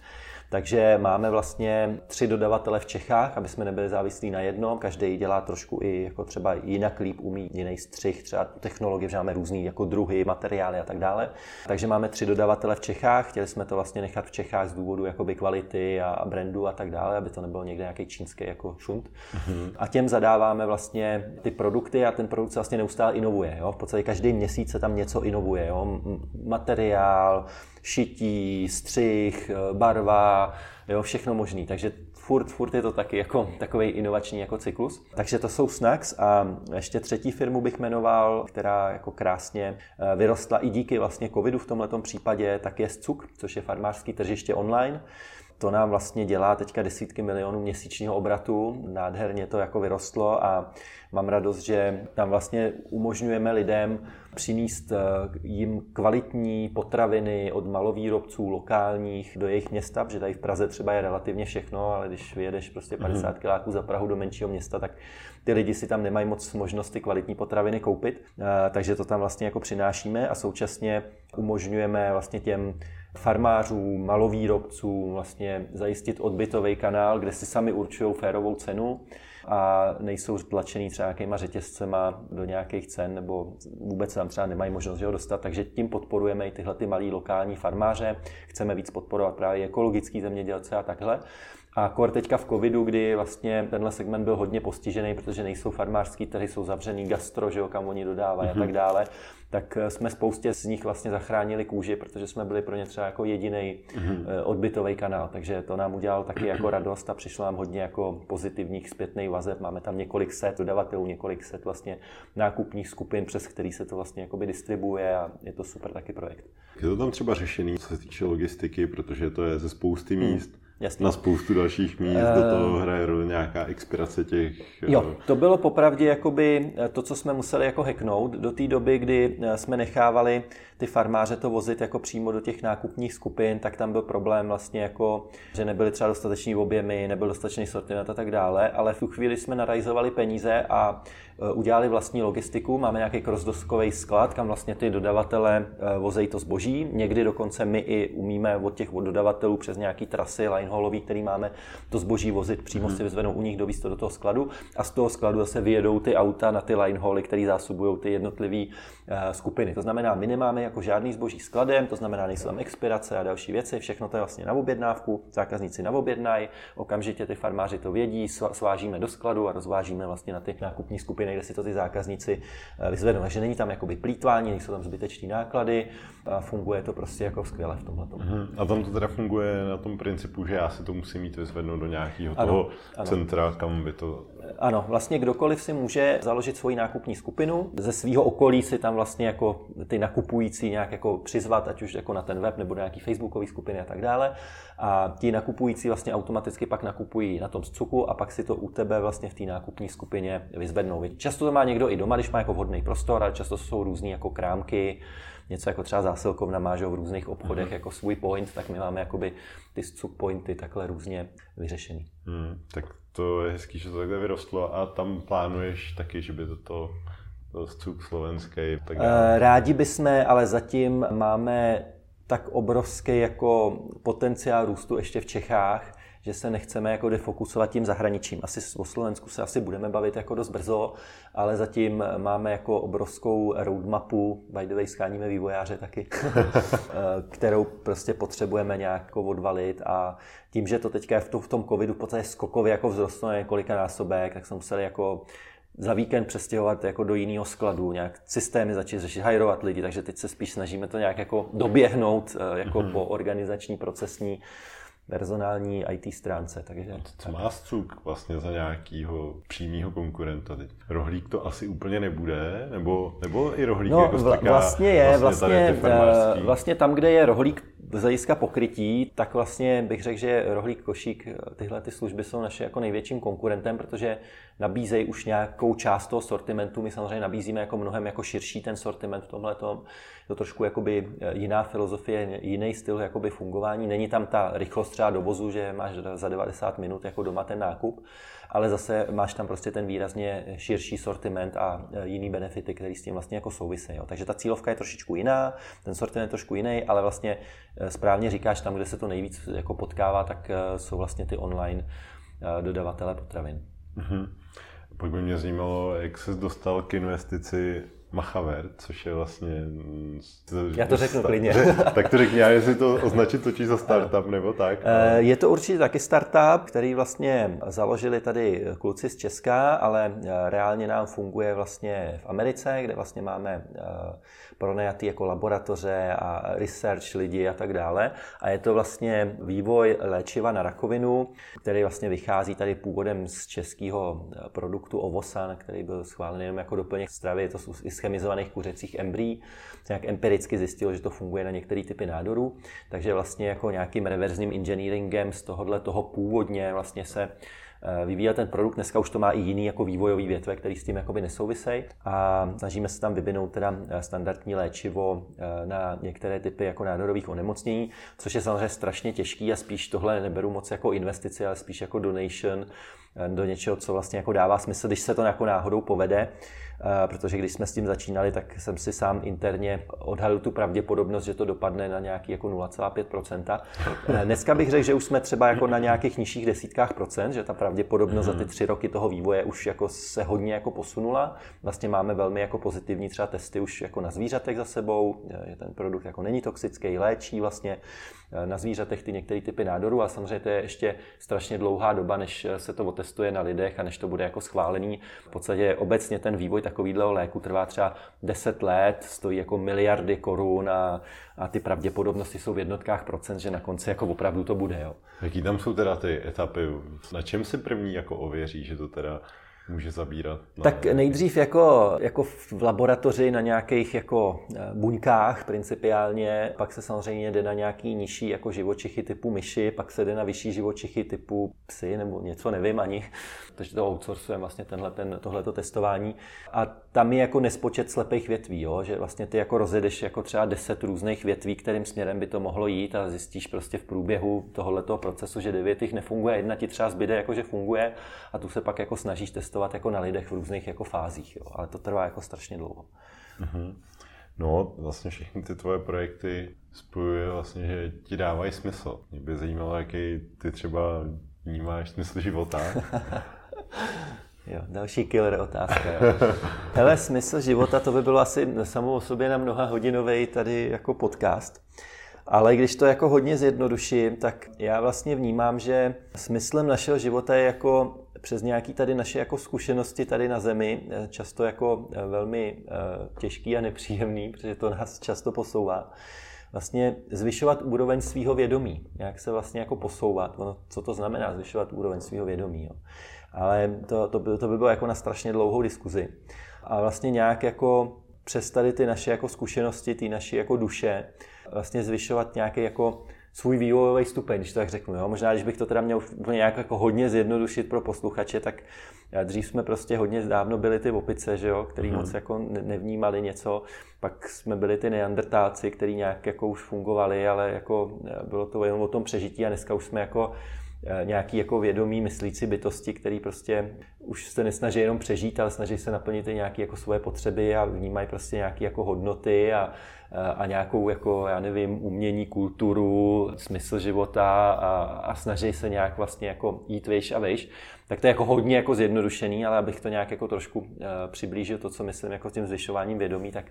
Takže máme vlastně tři dodavatele v Čechách, aby jsme nebyli závislí na jednom. Každý dělá trošku i jako třeba jinak líp, umí jiný střih, třeba technologie, že máme různý jako druhy, materiály a tak dále. Takže máme tři dodavatele v Čechách. Chtěli jsme to vlastně nechat v Čechách z důvodu jakoby kvality a brandu a tak dále, aby to nebylo někde nějaký čínský jako šunt. Mm-hmm. A těm zadáváme vlastně ty produkty a ten produkt se vlastně neustále inovuje. Jo? V podstatě každý měsíc se tam něco inovuje. Jo? Materiál, šití, střih, eh, barva, jo, všechno možný. Takže furt, furt je to taky jako takový inovační jako cyklus. Takže to jsou Snacks a ještě třetí firmu bych jmenoval, která jako krásně eh, vyrostla i díky vlastně covidu v tomto případě, tak je Cuk, což je farmářský tržiště online. To nám vlastně dělá teďka desítky milionů měsíčního obratu, nádherně to jako vyrostlo a mám radost, že tam vlastně umožňujeme lidem přinést eh, jim kvalitní potraviny od malovýrobců lokálních do jejich města, protože tady v Praze třeba je relativně všechno, ale když vyjedeš prostě 50 mhm. kiláků za Prahu do menšího města, tak ty lidi si tam nemají moc možnosti kvalitní potraviny koupit, eh, takže to tam vlastně jako přinášíme a současně umožňujeme vlastně těm farmářům, malovýrobcům vlastně zajistit odbytový kanál, kde si sami určují férovou cenu a nejsou tlačený třeba nějakýma řetězcema do nějakých cen, nebo vůbec tam třeba nemají možnost ho dostat, takže tím podporujeme i tyhle ty malý lokální farmáře, chceme víc podporovat právě ekologický zemědělce a takhle. A kor teďka v covidu, kdy vlastně tenhle segment byl hodně postižený, protože nejsou farmářský trhy, jsou zavřený gastro, že jo, kam oni dodávají mm-hmm. a tak mhm. dále, tak eh, jsme spoustě z nich vlastně zachránili kůži, protože jsme byli pro ně třeba jako jediný mm-hmm. odbytový kanál. Takže to nám udělalo taky jako [CLEARS THROAT] radost a přišlo nám hodně jako pozitivních zpětných vazeb. Máme tam několik set dodavatelů, několik set vlastně nákupních skupin, přes který se to vlastně jakoby distribuje a je to super taky projekt. Je to tam třeba řešený, co se týče logistiky, protože to je ze spousty hmm. míst. Hmm Jasný. Na spoustu dalších míst uh, do toho hraje roli nějaká expirace těch... Jo, eh, to bylo popravdě jakoby eh, to, co jsme museli jako hacknout do té doby, kdy jsme nechávali ty farmáře to vozit jako přímo do těch nákupních skupin, tak tam byl problém vlastně jako, že nebyly třeba dostateční objemy, nebyl dostatečný sortiment a tak dále, ale v tu chvíli jsme narajzovali peníze a Eh, udělali vlastní logistiku, máme nějaký crossdoskový sklad, kam vlastně ty dodavatele eh, vozejí to zboží. Někdy dokonce my i umíme od těch dodavatelů přes nějaký trasy linehaulový, který máme, to zboží vozit přímo mm-hmm. si vyzvednou u nich, dovíz to do toho skladu a z toho skladu zase vyjedou ty auta na ty linehauly, které zásobují ty jednotlivé eh, skupiny. To znamená, my nemáme jako žádný zboží skladem, to znamená, nejsou tam expirace a další věci, všechno to je vlastně na objednávku, zákazníci na objednají, okamžitě ty farmáři to vědí, svážíme do skladu a rozvážíme vlastně na ty nákupní skupiny kde si to ty zákazníci eh, vyzvednou. Takže není tam jakoby plítvání, nejsou tam zbytečné náklady a funguje to prostě jako skvěle v tomhle. Uh-huh. A tam to teda funguje na tom principu, že já si to musím mít vyzvednout do nějakého ano, toho ano. centra, kam by to ano, vlastně kdokoliv si může založit svoji nákupní skupinu, ze svého okolí si tam vlastně jako ty nakupující nějak jako přizvat, ať už jako na ten web nebo do nějaký facebookové skupiny a tak dále. A ti nakupující vlastně automaticky pak nakupují na tom cuku a pak si to u tebe vlastně v té nákupní skupině vyzvednou. Často to má někdo i doma, když má jako vhodný prostor, ale často jsou různé jako krámky, něco jako třeba zásilkovna má že v různých obchodech mm. jako svůj point, tak my máme jakoby ty cuk pointy takhle různě vyřešený. Mm, tak to je hezký, že to takhle vyrostlo a tam plánuješ taky, že by to, to cuk slovenský. Tak dále. Eh, rádi bychom, ale zatím máme tak obrovský jako potenciál růstu ještě v Čechách, že se nechceme jako defokusovat tím zahraničím. Asi o Slovensku se asi budeme bavit jako dost brzo, ale zatím máme jako obrovskou roadmapu, by the way scháníme vývojáře taky, [LAUGHS] kterou prostě potřebujeme nějak jako odvalit a tím, že to teďka je v, v tom covidu v podstatě skokově jako vzrostlo na několika násobek, tak jsme museli jako za víkend přestěhovat jako do jiného skladu, nějak systémy začít řešit, hajrovat lidi, takže teď se spíš snažíme to nějak jako doběhnout eh, jako mm-hmm. po organizační, procesní personální IT stránce. Takže, co má Scuk vlastně za nějakého přímého konkurenta teď? Rohlík to asi úplně nebude, nebo, nebo i rohlík no, jako vlastně je, vlastně, vlastně, vlastně tam, kde je rohlík z hlediska pokrytí, tak vlastně bych řekl, že rohlík, košík, tyhle ty služby jsou naše jako největším konkurentem, protože nabízejí už nějakou část toho sortimentu. My samozřejmě nabízíme jako mnohem jako širší ten sortiment v tomhle tom. To trošku jakoby jiná filozofie, jiný styl jakoby fungování. Není tam ta rychlost třeba dovozu, že máš za 90 minut jako doma ten nákup, ale zase máš tam prostě ten výrazně širší sortiment a e, jiný benefity, které s tím vlastně jako souvisejí. Takže ta cílovka je trošičku jiná, ten sortiment je trošku jiný, ale vlastně e, správně říkáš, tam, kde se to nejvíc jako potkává, tak jsou vlastně ty online dodavatele potravin. Mm-hmm. Pak by mě zajímalo, jak se dostal k investici Machaver, což je vlastně... Já to řeknu klidně. [LAUGHS] tak to řekni, já jestli to označit točí za startup nebo tak. Ale... Je to určitě taky startup, který vlastně založili tady kluci z Česka, ale reálně nám funguje vlastně v Americe, kde vlastně máme pronajatý jako laboratoře a research lidi a tak dále. A je to vlastně vývoj léčiva na rakovinu, který vlastně vychází tady původem z českého produktu Ovosan, který byl schválen jenom jako doplněk stravy. Je to z ischemizovaných kuřecích embryí. Nějak empiricky zjistilo, že to funguje na některé typy nádorů. Takže vlastně jako nějakým reverzním engineeringem z tohohle toho původně vlastně se Eh, vyvíjel ten produkt. Dneska už to má i jiný jako vývojový větve, který s tím jakoby nesouvisejí. A snažíme se tam vyvinout teda eh, standardní léčivo eh, na některé typy jako nádorových onemocnění, což je samozřejmě strašně těžký a spíš tohle neberu moc jako investici, ale spíš jako donation do něčeho, co vlastně jako dává smysl, když se to jako náhodou povede. Eh, protože když jsme s tím začínali, tak jsem si sám interně odhalil tu pravděpodobnost, že to dopadne na nějaký jako 0,5%. Eh, dneska bych řekl, že už jsme třeba jako na nějakých nižších desítkách procent, že ta pravděpodobnost za ty tři roky toho vývoje už jako se hodně jako posunula. Vlastně máme velmi jako pozitivní třeba testy už jako na zvířatech za sebou, že ten produkt jako není toxický, léčí vlastně Eh, na zvířatech ty některé typy nádorů, a samozřejmě to je ještě strašně dlouhá doba, než eh, se to otestuje na lidech a než to bude jako schválený. V podstatě obecně ten vývoj takového léku trvá třeba 10 let, stojí jako miliardy korun a, a ty pravděpodobnosti jsou v jednotkách procent, že na konci jako opravdu to bude. Jo. Jaký tam jsou teda ty etapy? Na čem si první jako ověří, že to teda může zabírat? Na... Tak nejdřív jako, jako v laboratoři na nějakých jako eh, buňkách principiálně, pak se samozřejmě jde na nějaký nižší jako živočichy typu myši, pak se jde na vyšší živočichy typu psy nebo něco, nevím ani. [LAUGHS] Takže to outsourcujeme vlastně tenhle, ten, tohleto testování. A tam je jako nespočet slepých větví, jo? že vlastně ty jako rozjedeš jako třeba deset různých větví, kterým směrem by to mohlo jít a zjistíš prostě v průběhu tohoto procesu, že devět jich nefunguje, jedna ti třeba zbyde jako, že funguje a tu se pak jako snažíš testovat jako na lidech v různých jako fázích, jo? ale to trvá jako strašně dlouho. Mm-hmm. No, vlastně všechny ty tvoje projekty spojuje vlastně, že ti dávají smysl. Mě by zajímalo, jaký ty třeba vnímáš smysl života. [LAUGHS] Jo, další killer otázka. Jo. [LAUGHS] Hele, smysl života, to by bylo asi samo o sobě na mnoha hodinový tady jako podcast. Ale když to jako hodně zjednoduším, tak já vlastně vnímám, že smyslem našeho života je jako přes nějaké tady naše jako zkušenosti tady na Zemi, často jako velmi eh, těžký a nepříjemný, protože to nás často posouvá, vlastně zvyšovat úroveň svého vědomí. Jak se vlastně jako posouvat. Ono, co to znamená zvyšovat úroveň svého vědomí. Jo. Ale to, to, by, to by bylo jako na strašně dlouhou diskuzi. A vlastně nějak jako přes tady ty naše jako zkušenosti, ty naše jako duše, vlastně zvyšovat nějaký jako svůj vývojový stupeň, když to tak řeknu. Jo? Možná, když bych to teda měl nějak jako hodně zjednodušit pro posluchače, tak dřív jsme prostě hodně dávno byli ty opice, že jo? který hmm. moc jako nevnímali něco, pak jsme byli ty neandertáci, který nějak jako už fungovali, ale jako bylo to jenom o tom přežití a dneska už jsme jako Eh, nějaký jako vědomí myslící bytosti, který prostě už se nesnaží jenom přežít, ale snaží se naplnit i nějaké jako svoje potřeby a vnímají prostě nějaké jako hodnoty a, a nějakou jako, já nevím, umění, kulturu, smysl života a, a snaží se nějak vlastně jako jít vejš a vejš. Tak to je jako hodně jako zjednodušený, ale abych to nějak jako trošku uh, přiblížil to, co myslím jako tím zvyšováním vědomí, tak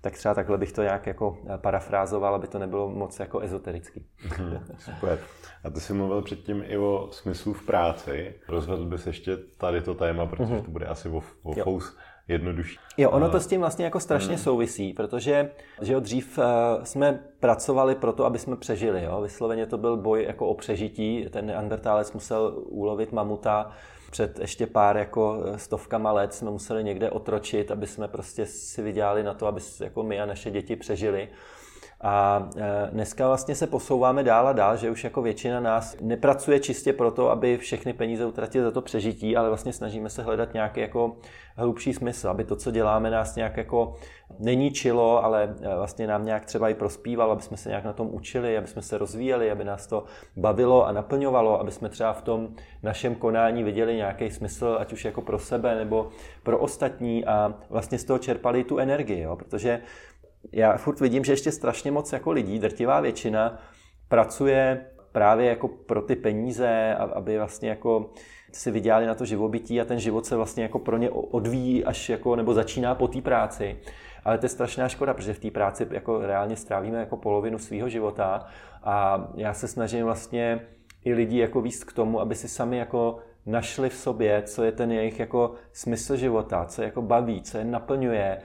tak třeba takhle bych to nějak jako eh, parafrázoval, aby to nebylo moc jako ezoterický. Mhm, super. A ty jsi mluvil předtím i o smyslu v práci. Rozvedl bys ještě tady to téma, protože mm-hmm. to bude asi o, o fous jednodušší. Jo, ono to s tím vlastně jako strašně mm. souvisí, protože že jo, dřív uh, jsme pracovali pro to, aby jsme přežili. Jo? Vysloveně to byl boj jako o přežití. Ten neandertálec musel ulovit mamuta, před ještě pár jako eh, stovkama let jsme museli někde otročit, aby jsme prostě si vydělali na to, aby jako my a naše děti přežili. A e, dneska vlastně se posouváme dál a dál, že už jako většina nás nepracuje čistě proto, aby všechny peníze utratili za to přežití, ale vlastně snažíme se hledat nějaký jako hlubší smysl, aby to, co děláme, nás nějak jako neníčilo, ale e, vlastně nám nějak třeba i prospívalo, aby jsme se nějak na tom učili, aby jsme se rozvíjeli, aby nás to bavilo a naplňovalo, aby jsme třeba v tom našem konání viděli nějaký smysl, ať už jako pro sebe nebo pro ostatní a vlastně z toho čerpali tu energii, jo? protože já furt vidím, že ještě strašně moc jako lidí, drtivá většina, pracuje právě jako pro ty peníze, aby vlastně jako si vydělali na to živobytí a ten život se vlastně jako pro ně odvíjí až jako, nebo začíná po té práci. Ale to je strašná škoda, protože v té práci jako reálně strávíme jako polovinu svého života a já se snažím vlastně i lidi jako víc k tomu, aby si sami jako našli v sobě, co je ten jejich jako smysl života, co je jako baví, co je naplňuje,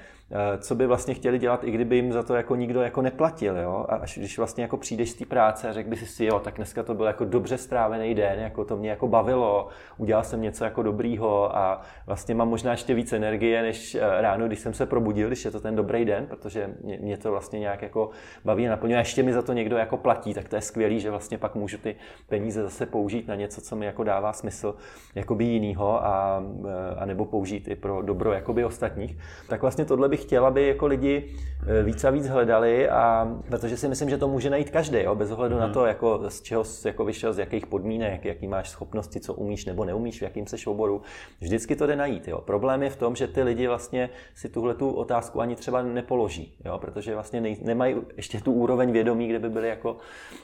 co by vlastně chtěli dělat, i kdyby jim za to jako nikdo jako neplatil. Jo? A až když vlastně jako přijdeš z té práce a řekl by si, jo, tak dneska to byl jako dobře strávený den, jako to mě jako bavilo, udělal jsem něco jako dobrýho a vlastně mám možná ještě víc energie, než eh, ráno, když jsem se probudil, když je to ten dobrý den, protože mě, mě to vlastně nějak jako baví a naplňuje. A ještě mi za to někdo jako platí, tak to je skvělý, že vlastně pak můžu ty peníze zase použít na něco, co mi jako dává smysl jakoby jinýho a, eh, a nebo použít i pro dobro jakoby ostatních. Tak vlastně tohle bych chtěl, aby jako lidi eh, víc a víc hledali, a, protože si myslím, že to může najít každý, jo, bez ohledu hmm. na mhm. to, jako, z čeho jsi jako vyšel, z jakých podmínek, jaký máš schopnosti, co umíš nebo neumíš, v jakým seš oboru. Vždycky to jde najít. Jo. Problém je v tom, že ty lidi vlastně si tuhle tu otázku ani třeba nepoloží, jo, protože vlastně nej, nemají ještě tu úroveň vědomí, kde by byli jako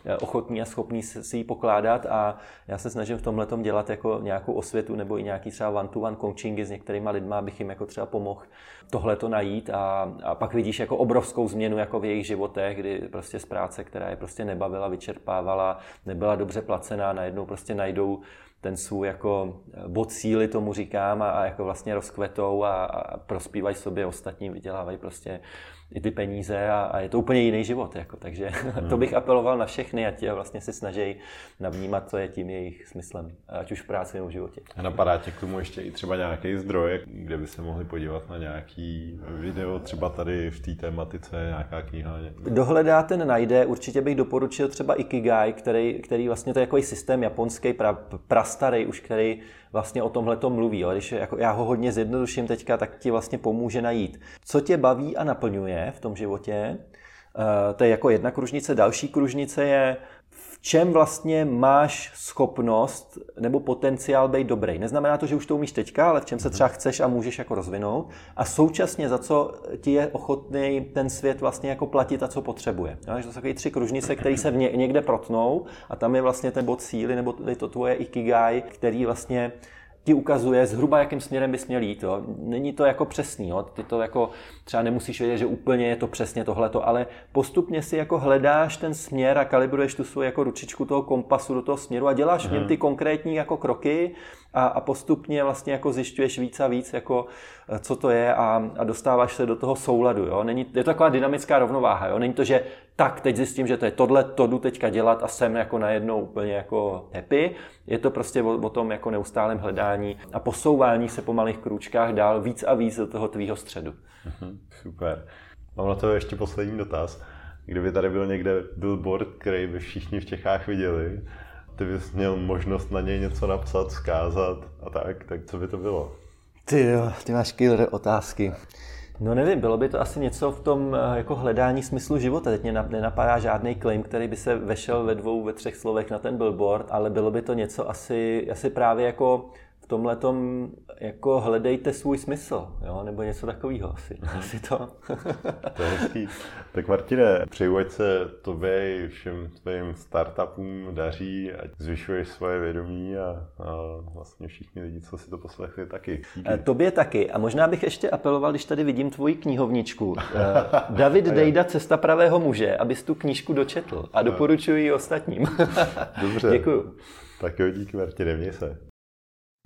eh, ochotní a schopní si ji pokládat a já se snažím v tomhle dělat jako nějakou osvětu nebo i nějaký třeba one-to-one coachingy s některýma lidma, abych jim jako třeba pomohl tohle to najít a, a pak vidíš jako obrovskou změnu jako v jejich životech, kdy prostě z práce, která je prostě nebavila, vyčerpávala, nebyla dobře placená, najednou prostě najdou ten svůj jako bod síly, tomu říkám, a, a jako vlastně rozkvetou a, a prospívají sobě ostatní, vydělávají prostě i ty peníze a, a je to úplně jiný život. Jako, takže [LAUGHS] hmm. to bych apeloval na všechny, ať vlastně se snaží navnímat, co je tím jejich smyslem, ať už v práci nebo v životě. A napadá tě k tomu ještě i třeba nějaký zdroj, kde by se mohli podívat na nějaký video, třeba tady v té tématice, nějaká kniha? Kdo hledá, ten najde. Určitě bych doporučil třeba Ikigai, který, který vlastně to je jako systém japonský, pra, prastarý už, který vlastně o tomhle to mluví. Ale když jako já ho hodně zjednoduším teďka, tak ti vlastně pomůže najít, co tě baví a naplňuje v tom životě. Eh, to je jako jedna kružnice. Další kružnice je čem vlastně máš schopnost nebo potenciál být dobrý. Neznamená to, že už to umíš teďka, ale v čem se třeba chceš a můžeš jako rozvinout a současně za co ti je ochotný ten svět vlastně jako platit a co potřebuje. Jo? to jsou takové tři kružnice, které se někde protnou a tam je vlastně ten bod síly nebo to tvoje ikigai, který vlastně ti ukazuje zhruba, jakým směrem bys měl jít. Jo. Není to jako přesný, jo. ty to jako třeba nemusíš vědět, že úplně je to přesně tohleto, ale postupně si jako hledáš ten směr a kalibruješ tu svou jako ručičku toho kompasu do toho směru a děláš v něm mhm. ty konkrétní jako kroky a, a postupně vlastně jako zjišťuješ víc a víc, jako, eh, co to je a, a dostáváš se do toho souladu. Jo? Není, je to taková dynamická rovnováha. Jo? Není to, že tak teď zjistím, že to je tohle, to jdu teďka dělat a jsem jako najednou úplně jako happy. Je to prostě o, o tom jako neustálém hledání a posouvání se po malých krůčkách dál víc a víc do toho tvýho středu. Mhm, super. Mám na to ještě poslední dotaz. Kdyby tady byl někde billboard, který by všichni v Čechách viděli, ty bys měl možnost na něj něco napsat, vzkázat a tak, tak co by to bylo? Ty jo, ty máš killer otázky. No nevím, bylo by to asi něco v tom eh, jako hledání smyslu života. Teď mě nenapadá žádný claim, který by se vešel ve dvou, ve třech slovech na ten billboard, ale bylo by to něco asi, asi právě jako tomhle jako hledejte svůj smysl, jo? nebo něco takového asi. Mm-hmm. asi to. [LAUGHS] to je hezký. Tak Martine, přeju, ať se tobě i všem tvým startupům daří, ať zvyšuješ svoje vědomí a, a vlastně všichni lidi, co si to poslechli, taky. Díky. Eh, tobě taky. A možná bych ještě apeloval, když tady vidím tvoji knihovničku. Eh, [LAUGHS] David Dejda, Cesta pravého muže, abys tu knížku dočetl a doporučuji ji ostatním. [LAUGHS] Dobře. Děkuju. Tak jo, díky Martine, měj se.